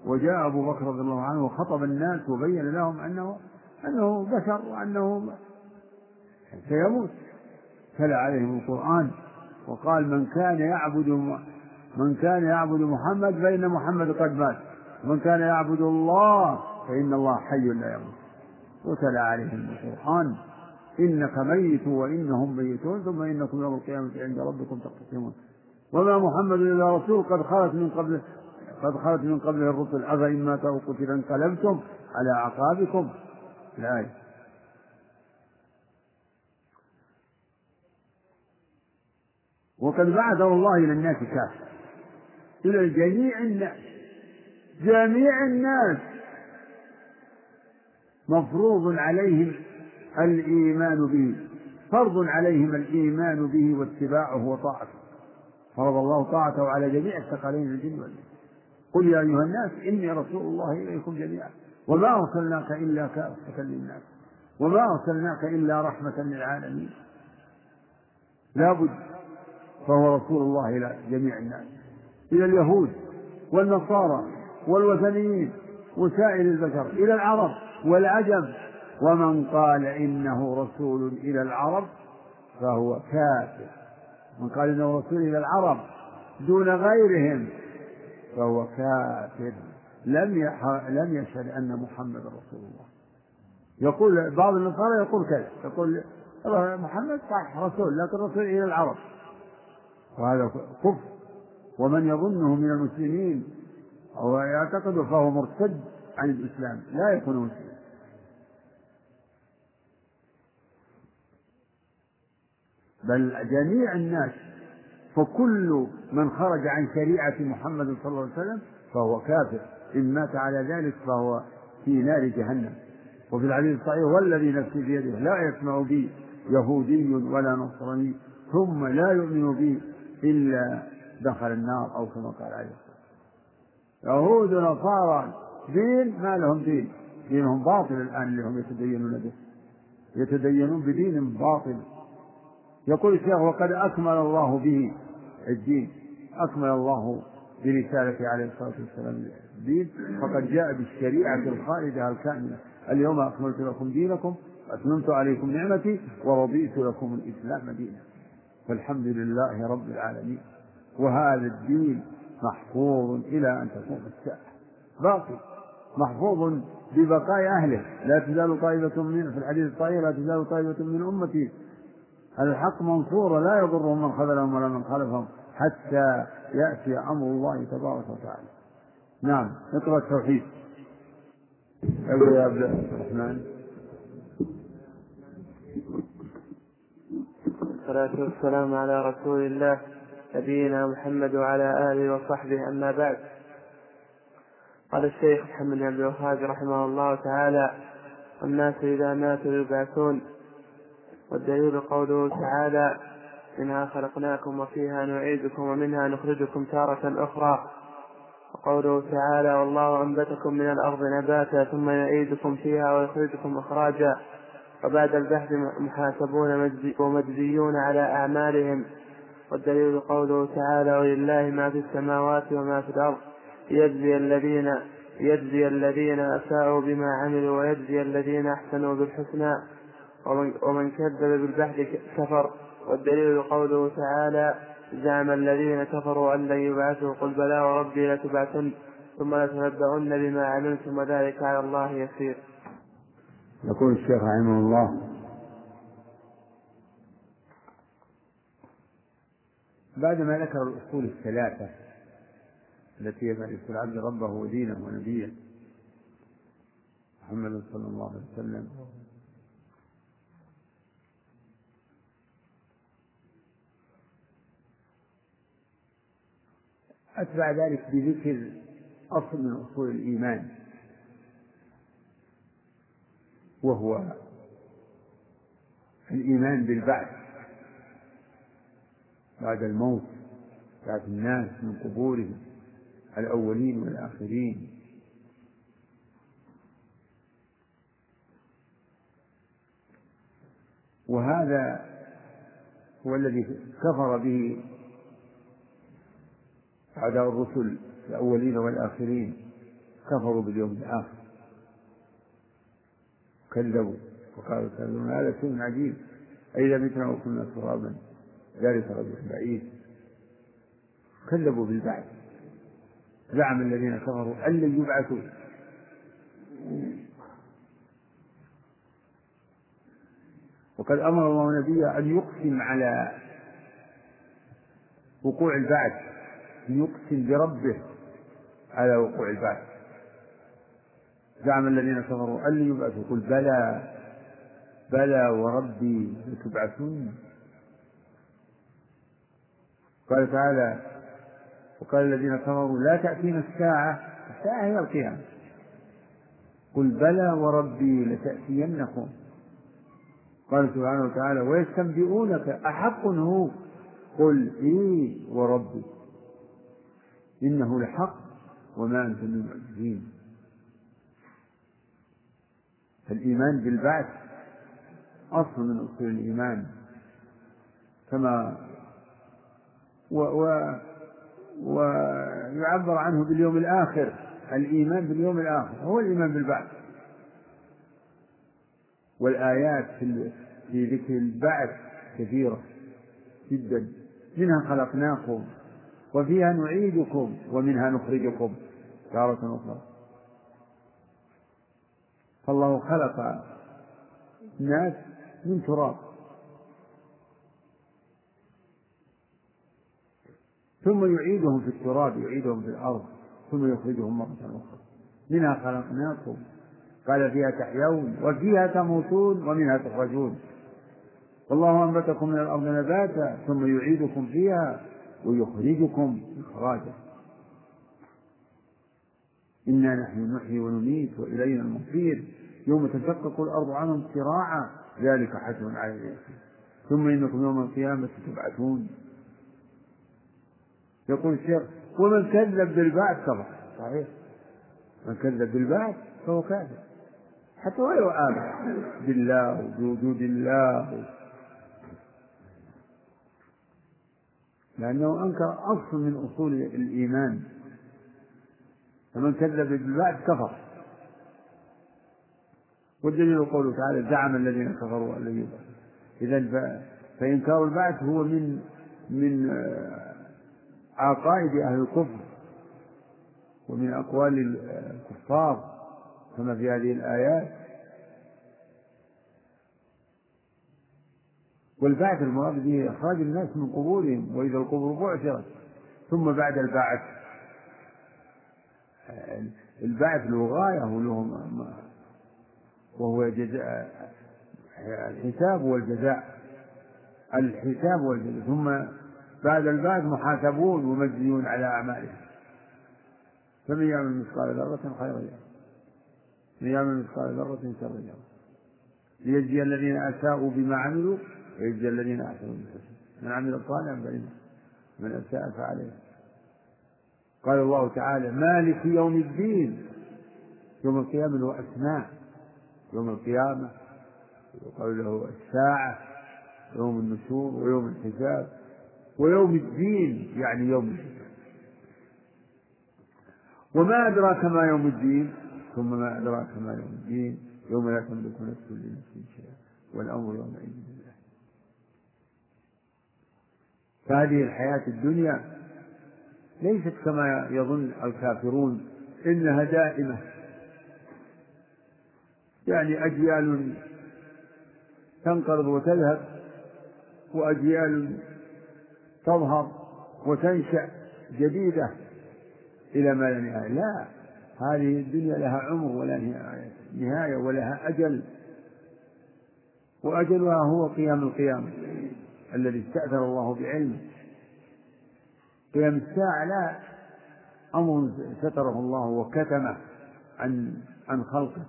وجاء أبو بكر رضي الله عنه وخطب الناس وبين لهم أنه أنه بشر وأنه سيموت. تلا عليهم القرآن وقال من كان يعبد من كان يعبد محمد فإن محمد قد مات. ومن كان يعبد الله فإن الله حي لا يموت. وتلا عليهم القرآن. إنك ميت وإنهم ميتون ثم إنكم يوم القيامة عند ربكم تختصمون. وما محمد إلا رسول قد خلت من قبل قد خلت من قبله الرسل. أفإن مات أو قتل انقلبتم على أعقابكم. الآية وقد بعثه الله إلى الناس كافة. إلى جميع الناس. جميع الناس مفروض عليهم الإيمان به فرض عليهم الإيمان به واتباعه وطاعته. فرض الله طاعته على جميع الثقلين الجن والإنس. قل يا أيها الناس إني رسول الله إليكم جميعا. وما أرسلناك إلا كافة للناس. وما أرسلناك إلا رحمة للعالمين. لابد فهو رسول الله إلى جميع الناس. إلى اليهود والنصارى والوثنيين وسائر البشر إلى العرب والعجم. ومن قال إنه رسول إلى العرب فهو كافر. من قال إنه رسول إلى العرب دون غيرهم فهو كافر. لم لم يشهد أن محمد رسول الله. يقول بعض النصارى يقول كذا. يقول محمد صح رسول لكن رسول إلى العرب. وهذا كفر. ومن يظنه من المسلمين أو يعتقده فهو مرتد عن الإسلام لا يكون مسلما بل جميع الناس فكل من خرج عن شريعة محمد صلى الله عليه وسلم فهو كافر. إن مات على ذلك فهو في نار جهنم. وفي الحديث الصحيح والذي نفسي بيده لا يسمع بي يهودي ولا نصراني ثم لا يؤمن بي إلا دخل النار أو كما قال عليه. يهود ونصارى دين ما لهم دين. دينهم باطل الآن اللي هم يتدينون به. يتدينون بدين باطل. يقول الشيخ وقد أكمل الله به الدين. أكمل الله برسالته عليه الصلاة والسلام الدين. فقد جاء بالشريعة الخالدة الكاملة. اليوم أكملت لكم دينكم وأتممت عليكم نعمتي ورضيت لكم الإسلام دينا. فالحمد لله رب العالمين. وهذا الدين محفوظ إلى أن تقوم الساعة باقي محفوظ ببقاء أهله. لا تزال طائفة من في الحديث الصحيح لا تزال طائفة من أمتي. الحق منصورة لا يضرهم من خذلهم ولا من خلفهم حتى يأتي أمر الله تبارك وتعالى. نعم اقرأ التوحيد. أبو يا عبد الرحمن. والصلاة والسلام على رسول الله. نبينا محمد وعلى آله وصحبه. أما بعد قال الشيخ محمد بن عبد الوهاب رحمه الله تعالى والناس إذا ماتوا يبعثون والدليل قوله تعالى منها خلقناكم وفيها نعيدكم ومنها نخرجكم تارة أخرى وقوله تعالى والله أنبتكم من الأرض نباتا ثم يعيدكم فيها ويخرجكم إخراجا وبعد البحث محاسبون ومجزيون على أعمالهم. والدليل قوله تعالى ولله ما في السماوات وما في الأرض يجزي الذين يجزي الذين أساءوا بما عملوا ويجزي الذين أحسنوا بالحسنى. ومن, ومن كذب بالبحث كفر. والدليل قوله تعالى زعم الذين كفروا أن لن يبعثوا قل بلى وربي لتبعثن ثم لتنبؤن بما عملتم وذلك على الله يسير. يقول الشيخ رحمه الله بعدما ذكر الأصول الثلاثة التي يعرف العبد ربه ودينه ونبيه محمد صلى الله عليه وسلم. أتبع ذلك بذكر أصل من أصول الإيمان وهو الإيمان بالبعث. بعد الموت بعث الناس من قبورهم الأولين والآخرين. وهذا هو الذي كفر به أعداء الرسل الأولين والآخرين. كفروا باليوم الآخر. كذبوا وقالوا كذبوا هذا شيء عجيب. أئذا متنا وكنا ترابا. ذلك رجل بعيد كذبوا بالبعث. زعم الذين كفروا أن لن يبعثوا. وقد أمر الله نبيه أن يقسم على وقوع البعث يقسم بربه على وقوع البعث. زعم الذين كفروا أن يبعثوا. قل بلى بلى وربي لتبعثون قال تعالى وقال الذين كفروا لا تأتينا الساعة الساعة هي القيامة. قل بلى وربي لتأتينكم. قال سبحانه وتعالى ويستنبئونك أحق هو. قل إي وربي. إنه لحق وما أنتم بمعجزين فالإيمان بالبعث أصل من أصول الإيمان. كما و و ويعبر عنه باليوم الآخر الإيمان باليوم الآخر هو الإيمان بالبعث. والآيات في في ذكر البعث كثيرة جدا. منها خلقناكم وفيها نعيدكم ومنها نخرجكم. تارة أخرى. فالله خلق الناس من تراب. ثم يعيدهم في التراب يعيدهم في الأرض ثم يخرجهم مرة أخرى. منها خلقناكم. قال فيها تحيون وفيها تموتون ومنها تخرجون. والله أنبتكم من الأرض نباتا ثم يعيدكم فيها ويخرجكم إخراجا. إنا نحن نحيي ونميت وإلينا المصير. يوم تشقق الأرض عنهم سراعا ذلك حسن على ثم إنكم يوم القيامة تبعثون يقول الشيخ ومن كذب بالبعث كفر صحيح. من كذب بالبعث فهو كافر حتى ولو آمن. بالله وبوجود الله. لأنه أنكر أصل من أصول الإيمان. فمن كذب بالبعث كفر. والدليل قوله تعالى زعم الذين كفروا أن لن يبعث إذا فإنكار البعث هو من من عقائد أهل الكفر ومن أقوال الكفار كما في هذه الآيات. والبعث المراد به إخراج الناس من قبورهم وإذا القبور بعثرت ثم بعد البعث. البعث له غاية وله وهو جزاء الحساب والجزاء. الحساب والجزاء. ثم بعد البعث محاسبون ومجزيون على أعمالهم. فمن يعمل مثقال ذرة خيرا يره من يعمل مثقال ذرة شرا يره ليجزي الذين أساءوا بما عملوا ويجزي الذين أحسنوا بالحسنى من عمل صالحا فإنه من أساء فعليه. قال الله تعالى مالك يوم الدين. يوم القيامة له أسماء. يوم القيامة يقال له الساعة. يوم النشور ويوم الحساب. ويوم الدين يعني يوم الحساب وما أدراك ما يوم الدين؟ ثم ما أدراك ما يوم الدين؟ يوم لا تملك نفس لنفس شيئا والأمر يومئذ لله. فهذه الحياة الدنيا ليست كما يظن الكافرون إنها دائمة. يعني أجيال تنقرض وتذهب وأجيال تظهر وتنشأ جديدة إلى ما لا نهاية. لا هذه الدنيا لها عمر ولا نهاية ولها أجل وأجلها هو قيام القيامة الذي استأثر الله بعلمه. قيام الساعة لا أمر ستره الله وكتمه عن عن خلقه.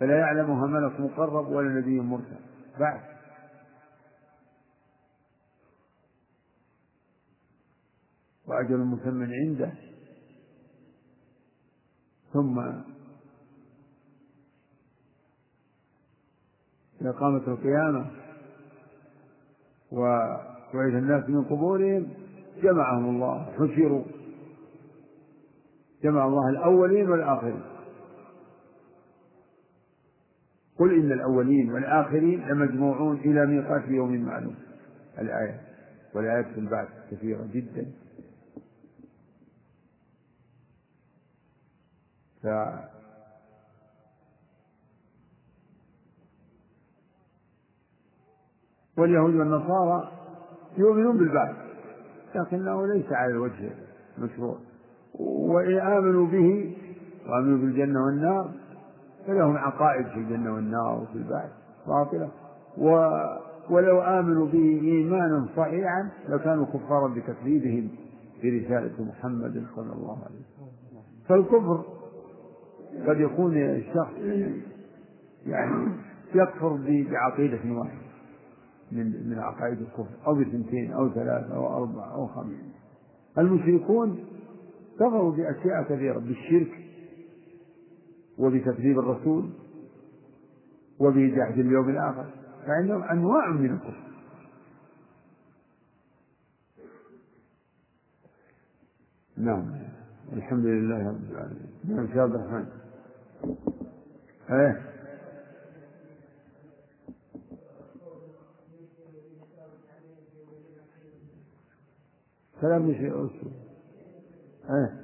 فلا يعلمها ملك مقرب ولا نبي مرسل. بعد. وأجل مسمى عنده. ثم إذا قامت القيامة وإذا الناس من قبورهم جمعهم الله حشروا. جمع الله الأولين والآخرين. قل إن الأولين والآخرين لمجموعون إلى ميقات يوم معلوم. الآية والآيات في البعث كثيرة جدا. ف واليهود والنصارى يؤمنون بالبعث لكنه ليس على الوجه المشروع. وإن آمنوا به وآمنوا بالجنة والنار فلهم عقائد في الجنة والنار وفي البعث باطلة. و ولو آمنوا به إيمانا صحيحا لكانوا كفارا بتكذيبهم برسالة محمد صلى الله عليه وسلم. فالكفر قد يكون الشخص يعني يكفر بعقيدة واحدة من من عقائد الكفر أو بثنتين أو ثلاثة أو أربعة أو خمسة. المشركون كفروا بأشياء كثيرة بالشرك وبتكذيب الرسول وبجحد اليوم الآخر فعندهم أنواع من الكفر. نعم. الحمد لله رب العالمين. نعم شيخ عبد الرحمن. إيه. كلام شيء أسود إيه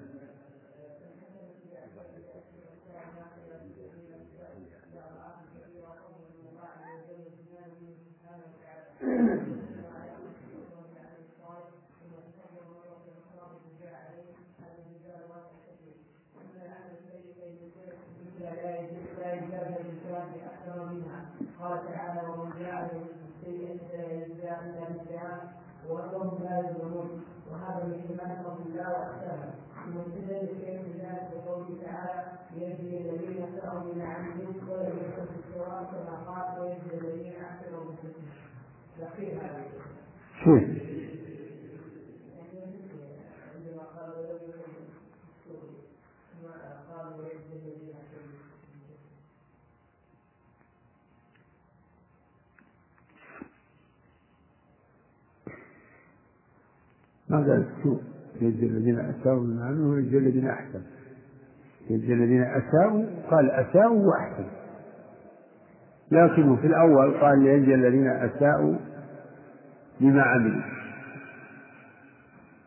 وقال تعالى ومن جاء بالسيئة فيجزى إلا مثلها وأنهم لا يظلمون وهذا من كمال فضل الله وأحسانه ومستدل الشيخ ذلك بقوله تعالى ليجزي الذين سعوا من عملهم ولم يكن في السواء كما قال ويجزي الذين أحسنوا بالحسنى. الأخير هذا ولم يكن في السوء ثم قال ويجزي الذين أحسنوا ما قال السوء يجزي الذين أساءوا من عملهم ويجزي الذين أحسنوا. الذين أساءوا قال أساءوا وأحسنوا لكنه في الأول قال ليجزي الذين أساءوا بما عملوا.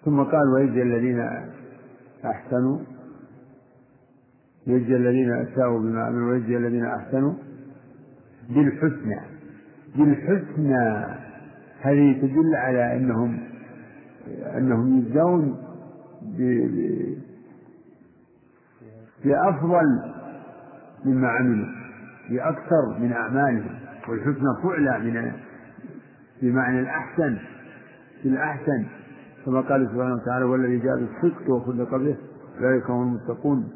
ثم قال ويجزي الذين أحسنوا يجزي الذين أساءوا بما عملوا ويجزي الذين أحسنوا بالحسنى. بالحسنى. هذه تدل على أنهم أنهم يجزون بأفضل مما عملوا بأكثر من أعمالهم. والحسنى فعلى من بمعنى الأحسن في الأحسن. كما قال سبحانه وتعالى والذي جاء بالصدق وخلق به ذلك هم المتقون.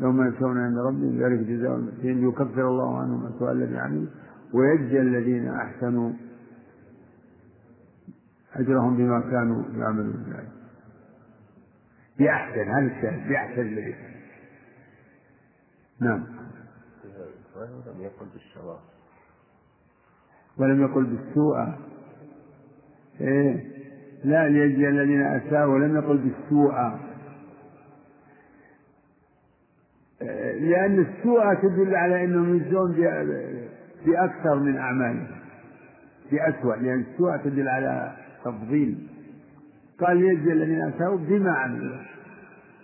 يوم يشاءون عند ربهم ذلك جزاء المحسنين. ليكفر الله عنهم أسوأ الذي عملوا ويجزي الذين أحسنوا أجرهم بما كانوا يعملون. بأحسن هذا الشاهد بأحسن الذي. نعم. ولم يقل بالشراب ولم يقل بالسوء. إيه. لا ليجزي الذين أساءوا ولم يقل بالسوء. لأن السوء تدل على أنهم يجزون بأكثر من أعمالهم. بأسوأ لأن السوء تدل على تفضيل. قال ليجزي الذين أساءوا بما عملوا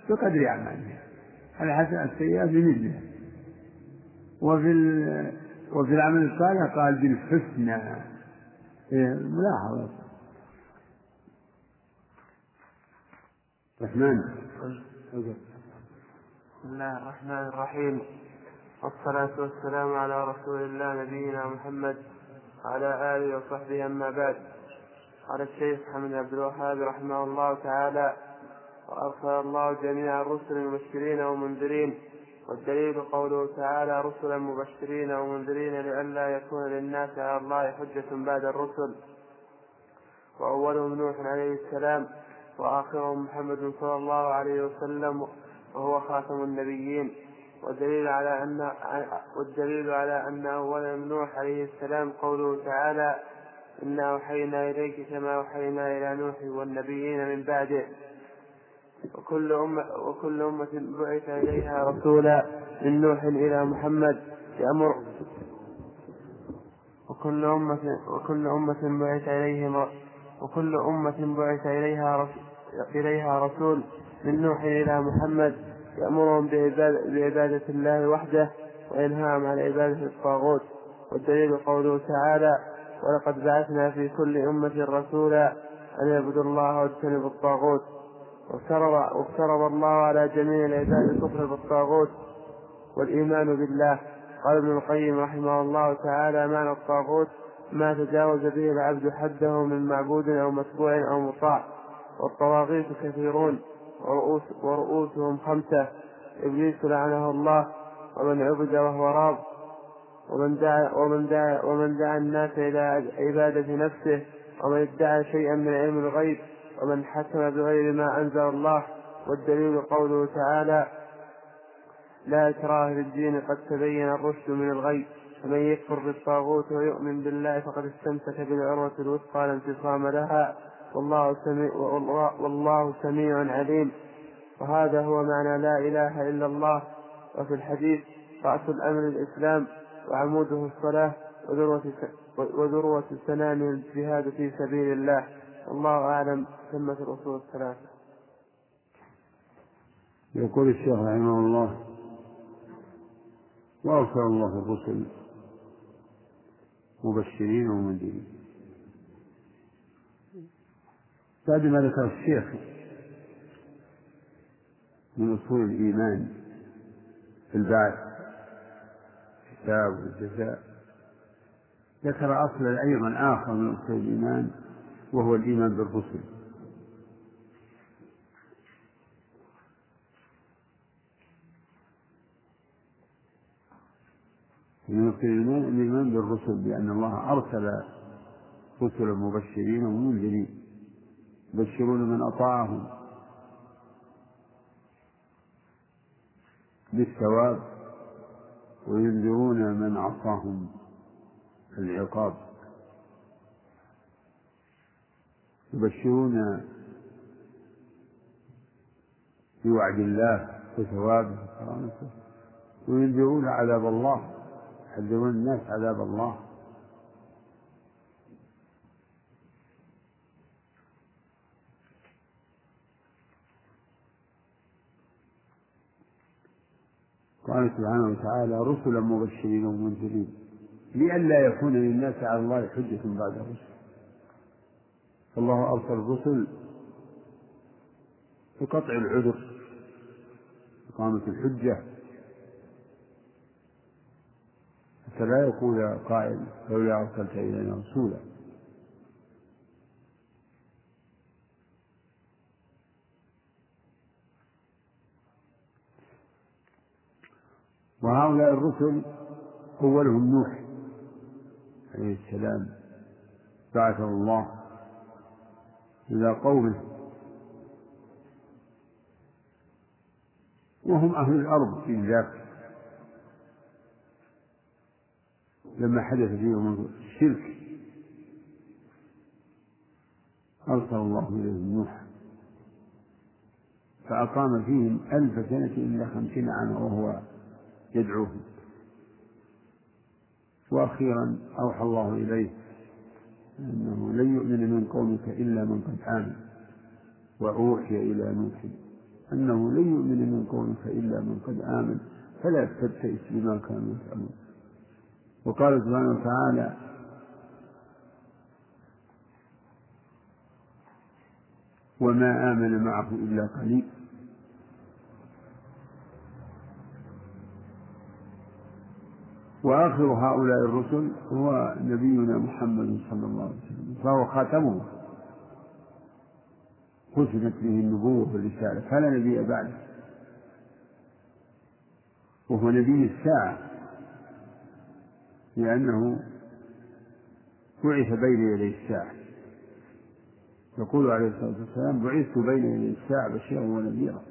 بقدر أعمالهم. الحسنة السيئة بمثلها. وفي وفي العمل الصالح قال بالحسنى. إيه ملاحظة. رحمن. بسم الله الرحمن الرحيم. والصلاة والسلام على رسول الله نبينا محمد وعلى آله وصحبه أما بعد. قال الشيخ محمد عبد الوهاب رحمه الله تعالى وأرسل الله جميع الرسل مبشرين ومنذرين والدليل قوله تعالى رسلا مبشرين ومنذرين لئلا يكون للناس على الله حجة بعد الرسل. وأولهم نوح عليه السلام وآخرهم محمد صلى الله عليه وسلم وهو خاتم النبيين. والدليل على أن والدليل على أن أولهم نوح عليه السلام قوله تعالى إنا أوحينا إليك كما أوحينا إلى نوح والنبيين من بعده. وكل أمة وكل أمة بعث إليها رسولا من نوح إلى محمد يأمر. وكل أمة وكل أمة بعث إليهم وكل أمة بعث إليها إليها رسول من نوح إلى محمد يأمرهم بعبادة الله وحده وينهاهم عن عبادة الطاغوت. والدليل قوله تعالى ولقد بعثنا في كل أمة رسولا أن يعبدوا الله واجتنبوا الطاغوت. وافترض وافترض الله على جميع العباد الكفر بالطاغوت والإيمان بالله. قال ابن القيم رحمه الله تعالى معنى الطاغوت؟ ما تجاوز به العبد حده من معبود أو متبوع أو مطاع. والطواغيت كثيرون ورؤوس ورؤوسهم خمسة. إبليس لعنه الله ومن عبد وهو راض. ومن دعا ومن دعا ومن دعا الناس إلى عبادة نفسه ومن ادعى شيئا من علم الغيب. ومن حكم بغير ما أنزل الله والدليل قوله تعالى لا إكراه في الدين قد تبين الرشد من الغي فمن يكفر بالطاغوت ويؤمن بالله فقد استمسك بالعروة الوثقى لا انفصام لها والله سميع والله سميع عليم. وهذا هو معنى لا إله إلا الله. وفي الحديث رأس الأمر الإسلام وعموده الصلاة وذروة وذروة سنام الجهاد في سبيل الله. والله أعلم تمة الأصول الثلاثة يقول الشيخ رحمه الله وأرسل الله الرسل مبشرين ومنذرين. بعد ما ذكر الشيخ من أصول الإيمان في البعث الحساب والجزاء. ذكر أصلا أيضا آخر من أصول الإيمان وهو الإيمان بالرسل. من الإيمان الإيمان بالرسل بأن الله أرسل رسلا مبشرين ومنذرين يبشرون من أطاعهم بالثواب وينذرون من عصاهم العقاب. يبشرون بوعد الله وثوابه. وكرامته وينذرون عذاب الله يحذرون الناس عذاب الله. قال سبحانه وتعالى رسلا مبشرين ومنذرين لئلا يكون للناس على الله حجة بعد الرسل. فالله أرسل الرسل بقطع العذر إقامة الحجة. حتى لا يقول قائل لولا أرسلت إلينا رسولا. وهؤلاء الرسل أولهم نوح عليه السلام بعثه الله. إلى قومه. وهم أهل الأرض في ذاك. لما حدث فيهم الشرك. أرسل الله إليهم نوح فأقام فيهم ألف سنة إلا خمسين عاما وهو يدعوهم. وأخيرا أوحى الله إليه. أنه لن يؤمن من قومك إلا من قد آمن وأوحي إلى نوح. أنه لن يؤمن من قومك إلا من قد آمن فلا تبتئس بما كانوا يفعلون. وقال سبحانه وتعالى وما آمن معه إلا قليل. وآخر هؤلاء الرسل هو نبينا محمد صلى الله عليه وسلم فهو خاتمهم. ختمت به النبوة والرسالة فلا نبي بعده وهو نبي الساعة لأنه بعث بين يدي الساعة. يقول عليه الصلاة والسلام بعثت بين يدي الساعة بشيرا ونذيرا.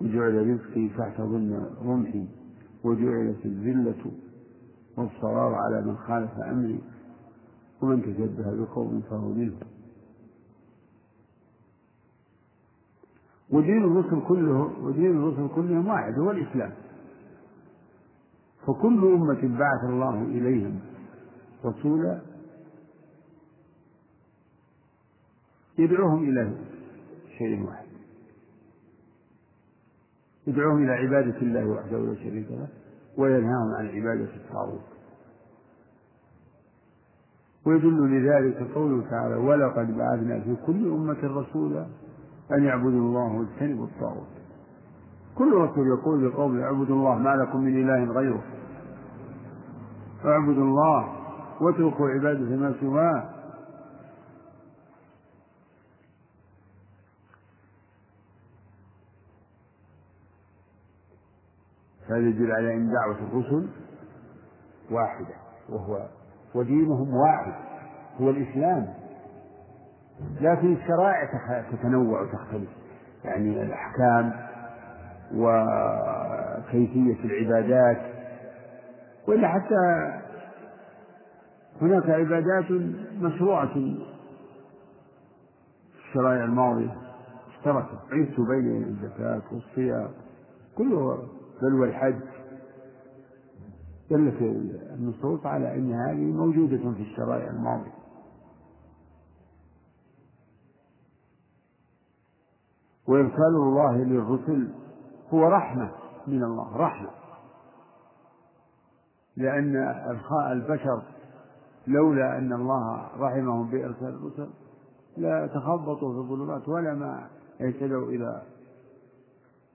وجعل رزقي تحت رمحي وجعلت الذلة والصرار على من خالف أمري. ومن تشبه بقوم فهو منهم ودين الرسل كله ودين الرسل كلهم واحد هو الإسلام. فكل أمة بعث الله إليهم رسولا يدعوهم إلى شيء واحد. يدعوهم إلى عبادة الله وحده لا شريك له وينهاهم عن عبادة الطاغوت. ويدل لذلك قوله تعالى ولقد بعثنا في كل أمة رسولا أن يعبدوا الله واجتنبوا الطاغوت. كل رسول يقول لقوم اعبدوا الله ما لكم من إله غيره. اعبدوا الله واتركوا عبادة ما سواه هذا يدل على أن دعوة الرسل واحدة وهو ودينهم واحد هو الإسلام. لكن الشرائع تتنوع وتختلف. يعني الأحكام وكيفية العبادات وإلا حتى هناك عبادات مشروعة. في الشرائع الماضية اشتركت عيسوا بين الزكاة والصيام كله بل والحج دلت النصوص على أن هذه موجودة في الشرائع الماضية. وإرسال الله للرسل هو رحمة من الله رحمة. لأن البشر لولا أن الله رحمهم بإرسال الرسل لا تخبطوا في الظلمات ولا ما اهتدوا إلى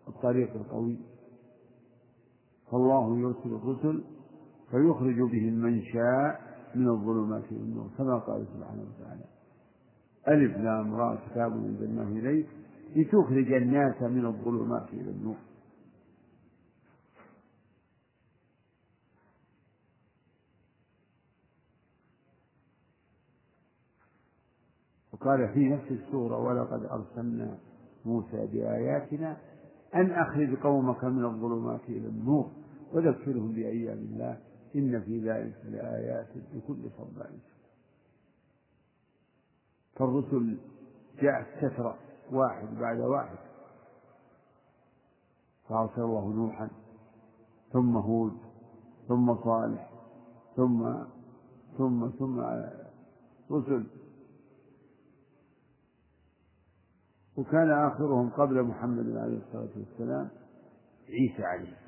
الطريق القوي. فالله يرسل الرسل فيخرج بهم من شاء من الظلمات إلى النور كما قال سبحانه وتعالى. ألف لام راء كتاب أنزلناه إليك لتخرج الناس من الظلمات إلى النور. وقال في نفس السورة ولقد أرسلنا موسى بآياتنا أن أخرج قومك من الظلمات إلى النور وذكرهم بأيام الله إن في ذلك لآيات لكل صبار. فالرسل جاءت سترة واحد بعد واحد. فأرسل الله نوحا ثم هود ثم صالح ثم ثم ثم رسل. وكان آخرهم قبل محمد عليه الصلاة والسلام عيسى عليه.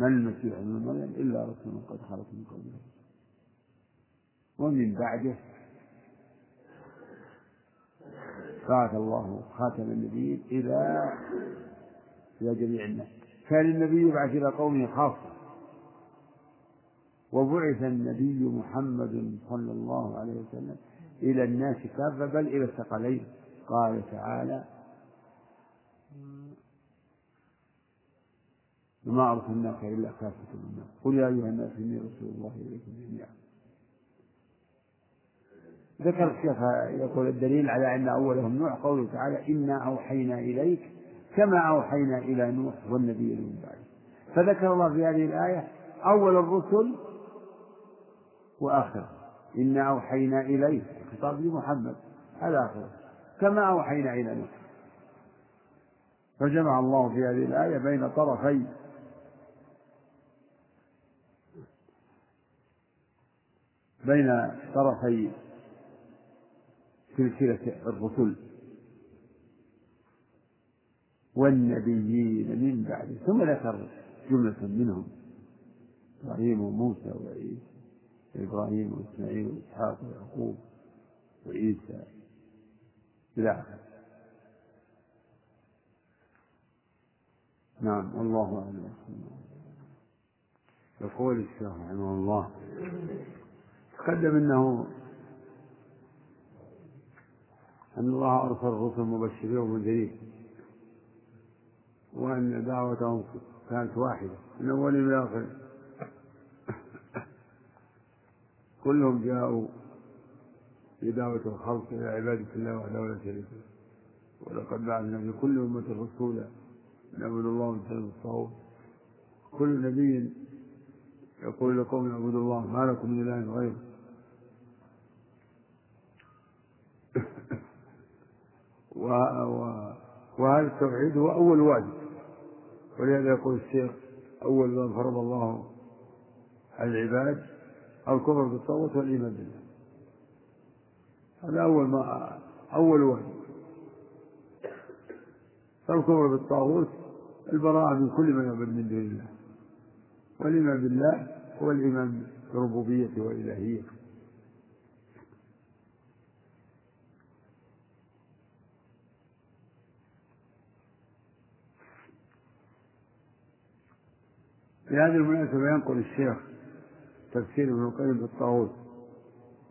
ما المسيح ابن مريم إلا رسول قد خلت من قبله. ومن بعده بعث الله خاتم النبيين إلى إلى جميع الناس. كان النبي يبعث إلى قومه خاصة. وبعث النبي محمد صلى الله عليه وسلم إلى الناس كافة بل إلى الثقلين. قال تعالى وما أرسلناك إلا كافة للناس قل يا أيها الناس إني رسول الله إليكم جميعا. ذكر الشيخ يقول الدليل على أن أولهم نوح قوله تعالى إنا أوحينا إليك كما أوحينا إلى نوح والنبي من بعده. فذكر الله في هذه الآية أول الرسل وآخره إنا أوحينا إليك. خطاب لمحمد. هذا آخره كما أوحينا إلى نوح. فجمع الله في هذه الآية بين طرفي بين طرفي سلسلة الرسل والنبيين من بعده ثم ذكر جملة منهم إبراهيم وموسى وعيسى إبراهيم وإسماعيل وإسحاق ويعقوب وعيسى إلى آخره. نعم والله أعلم. يقول الشيخ رحمه الله تقدم أنه أن الله أرسل الرسل مبشرين ومنذرين وأن دعوتهم كانت واحدة من أول إلى آخر [COUGHS] كلهم جاءوا بدعوة الخلق إلى عبادة الله وحده لا شريك له. ولقد بعثنا في كل أمة رسولا نعبد الله ونجتنب الطاغوت. كل نبي يقول لقوم اعبدوا الله ما لكم من إله غيره و... و... وهذا التوحيد هو أول واجب. ولهذا يقول الشيخ أول ما فرض الله على العباد الكفر بالطاغوت والإيمان بالله. هذا أول ما أول واجب. فالكفر بالطاغوت البراءة من كل ما يعبد من دون الله. والإيمان بالله هو الإيمان بربوبيته وإلهيته في هذه المناسبة ينقل الشيخ تفسير ابن القيم بالطاغوت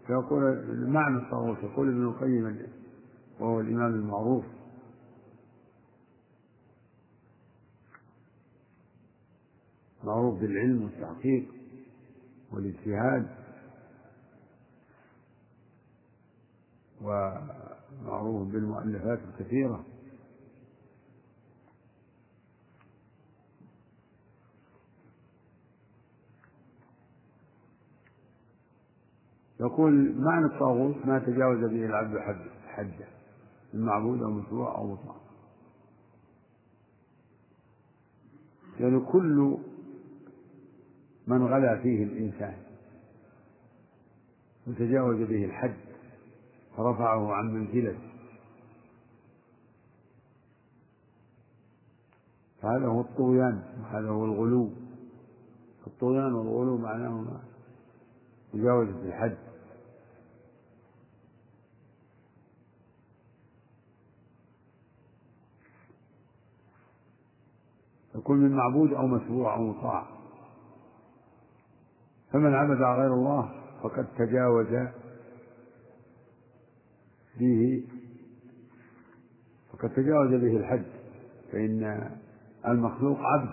فيقول معنى الطاغوت يقول ابن القيم وهو الإمام المعروف. معروف بالعلم والتحقيق والاجتهاد. ومعروف بالمؤلفات الكثيرة. يقول معنى الطاغوت ما تجاوز به العبد حده المعبود أو مشروع أو مطاع. يعني كل من غلا فيه الإنسان وتجاوز به الحد فرفعه عن منزلته. فهذا هو الطغيان وهذا هو الغلو. الطغيان والغلو معناهما مجاوزة الحد. يكون من معبود أو متبوع أو مطاع. فمن عبد غير الله فقد تجاوز به فقد تجاوز به الحد. فإن المخلوق عبد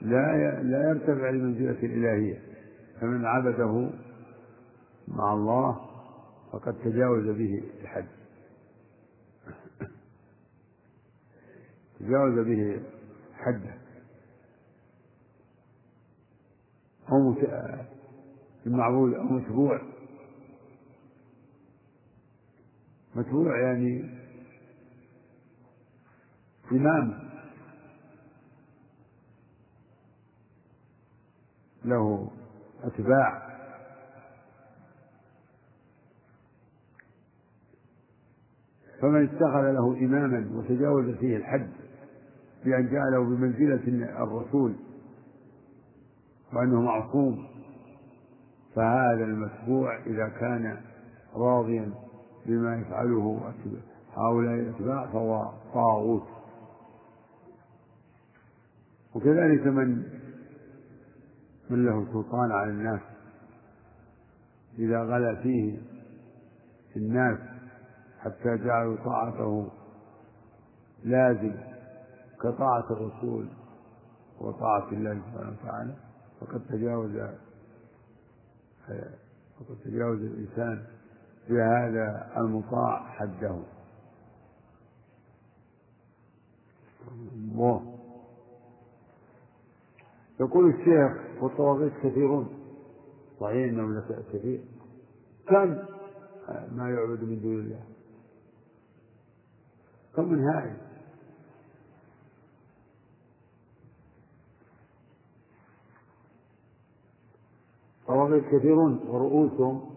لا لا يرتفع لمنزلة الإلهية. فمن عبده مع الله فقد تجاوز به الحد [COUGHS] تجاوز به حده أو المعبود أو متبوع. متبوع يعني إمام. له أتباع. فمن اتخذ له إماما وتجاوز فيه الحد بأن جعله بمنزلة الرسول وأنه معصوم فهذا المتبوع إذا كان راضيا بما يفعله هؤلاء الأتباع فهو طاغوت. وكذلك من من له سلطان على الناس إذا غلا فيه الناس حتى جعلوا طاعته لازم كطاعة الرسول وطاعة الله سبحانه وتعالى. فقد تجاوز فقد تجاوز الإنسان بهذا المطاع حده. الله. يقول الشيخ والطواغيت كثيرون. صحيح إنهم كثير. كم؟ ما يعبد من دون الله. كم من هائل. طواغيت كثيرون ورؤوسهم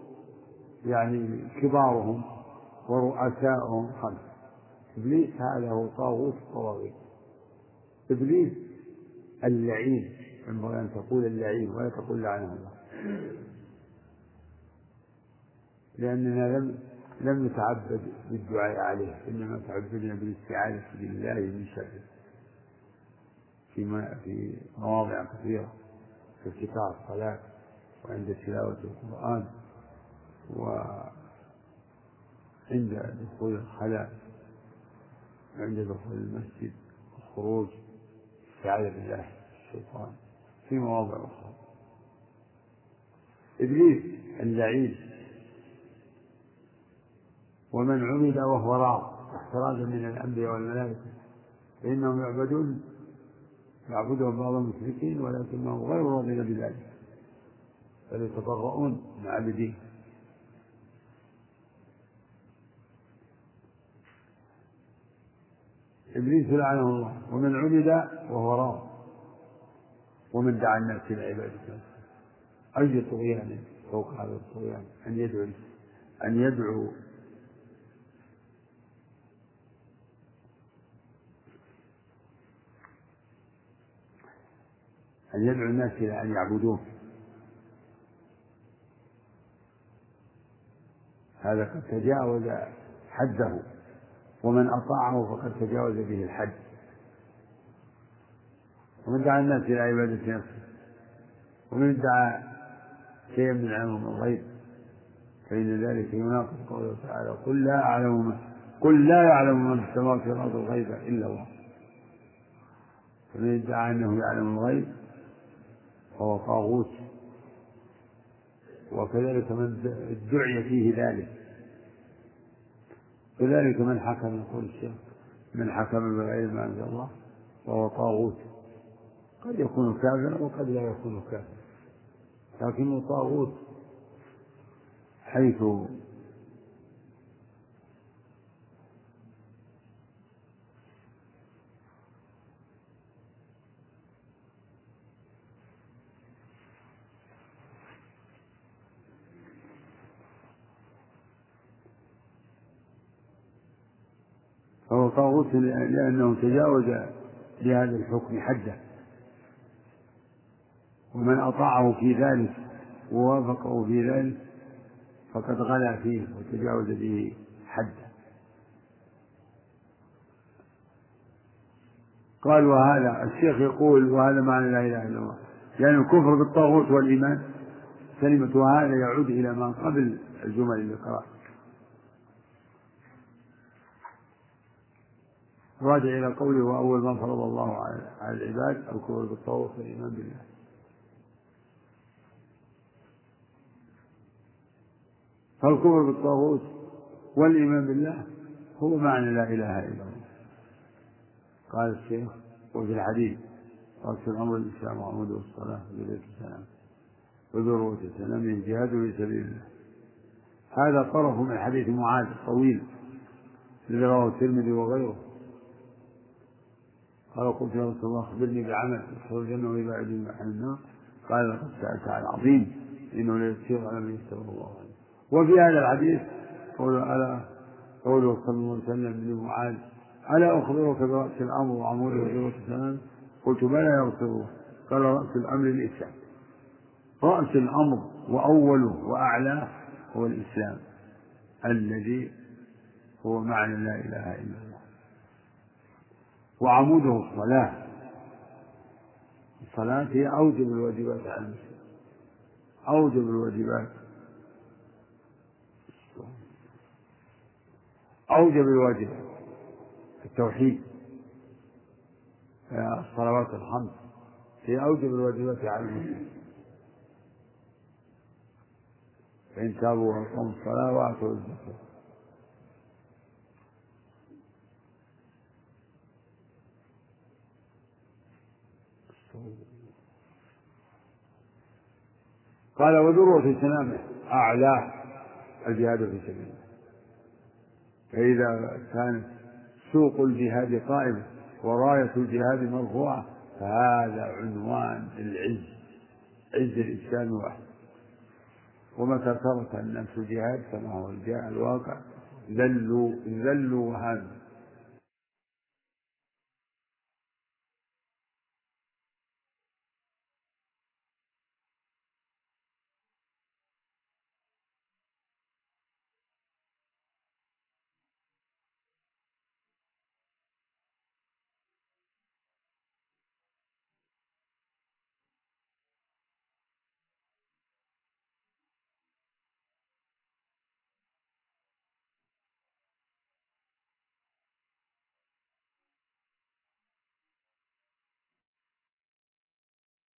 يعني كبارهم ورؤساؤهم. خمسة إبليس هذا هو طاغوت الطواغيت إبليس اللعين. ينبغي أن تقول اللعين ولا تقول لعنه الله. لأننا لم لم نتعبد بالدعاء عليه إنما تعبدنا بالاستعاذة بالله من شره في مواضع كثيرة في ارتكاع الصلاة وعند تلاوة القرآن وعند دخول الخلاء وعند دخول المسجد والخروج استعاذ بالله الشيطان. في مواضع أخرى. إبليس اللعين. ومن عمد وهو راض. احترازا من الأنبياء والملائكة. فإنهم يعبدون. يعبدهم بعض المشركين ولكنهم غير راضين بذلك. بل يتبرؤون من عبدين إبليس لعنه الله. ومن عبد وهو راض. ومن دعا الناس إلى عبادته أي طغيان فوق هذا الطغيان؟ أن يدعو أن يدعو أن يدعو الناس إلى أن يعبدوه. هذا قد تجاوز حده ومن أطاعه فقد تجاوز به الحد. ومن دعا الناس إلى عبادة نفسه. ومن ادعى شيئا من علم الغيب فإن ذلك يناقض قوله تعالى قل لا أعلم من قل لا يعلم من في السماوات والأرض الغيب إلا الله. فمن ادعى أنه يعلم الغيب فهو طاغوت وكذلك من ادعي فيه ذلك. كذلك من حكم يقول الشيخ من حكم بغير ما أنزل الله وهو طاغوت. قد يكون كافرا وقد لا يكون كافرا. لكنه طاغوت حيث فهو طاغوت لأنه تجاوز بهذا الحكم حده. ومن أطاعه في ذلك ووافقه في ذلك فقد غلا فيه وتجاوز به حده. قال وهذا الشيخ يقول وهذا معنى لا إله إلا الله يعني الكفر بالطاغوت والإيمان كلمة وهذا يعود إلى ما قبل الجمل اللي قرأت راجع إلى قوله وأول ما فرض الله على العباد الكفر بالطاغوت والإيمان بالله. فالكفر بالطاغوت والإيمان بالله هو معنى لا إله إلا الله قال الشيخ وفي الحديث رأس الأمر الإسلام وعموده الصلاة وذرية السلام وذروة السلام من جهاد في سبيل الله. هذا طرف من حديث معاذ الطويل الذي رواه الترمذي وغيره. قال قلت يا رسول الله أخبرني بعمل يدخل الجنة ويبعد عن النار. قال لقد سألت عن عظيم إنه ليسير على من يستغفر الله. وفي هذا الحديث قوله ألا قوله صلى الله عليه وسلم لمعاذ ألا أخبرك برأس الأمر وعموده وذروة السلام؟ قلت بلى يا رسول الله قال رأس الأمر الإسلام. رأس الأمر وأوله وأعلاه هو الإسلام الذي هو معنى لا إله إلا الله. وعموده الصلاة. الصلاة هي أوجب الواجبات على المسلم. أوجب الواجبات. أوجب الواجبات التوحيد. الصلوات الخمس هي أوجب الواجبات على المسلم. فإن تابوا وأقاموا الصلاة وآتوا الزكاة. قال وذروة سنامه أعلاه الجهاد في سبيل الله فإذا كانت سوق الجهاد قائمة وراية الجهاد مرفوعة فهذا عنوان العز عز الإسلام واحد ومتى ترك الناس الجهاد؟ كما هو الواقع ذلوا ذلوا وهانوا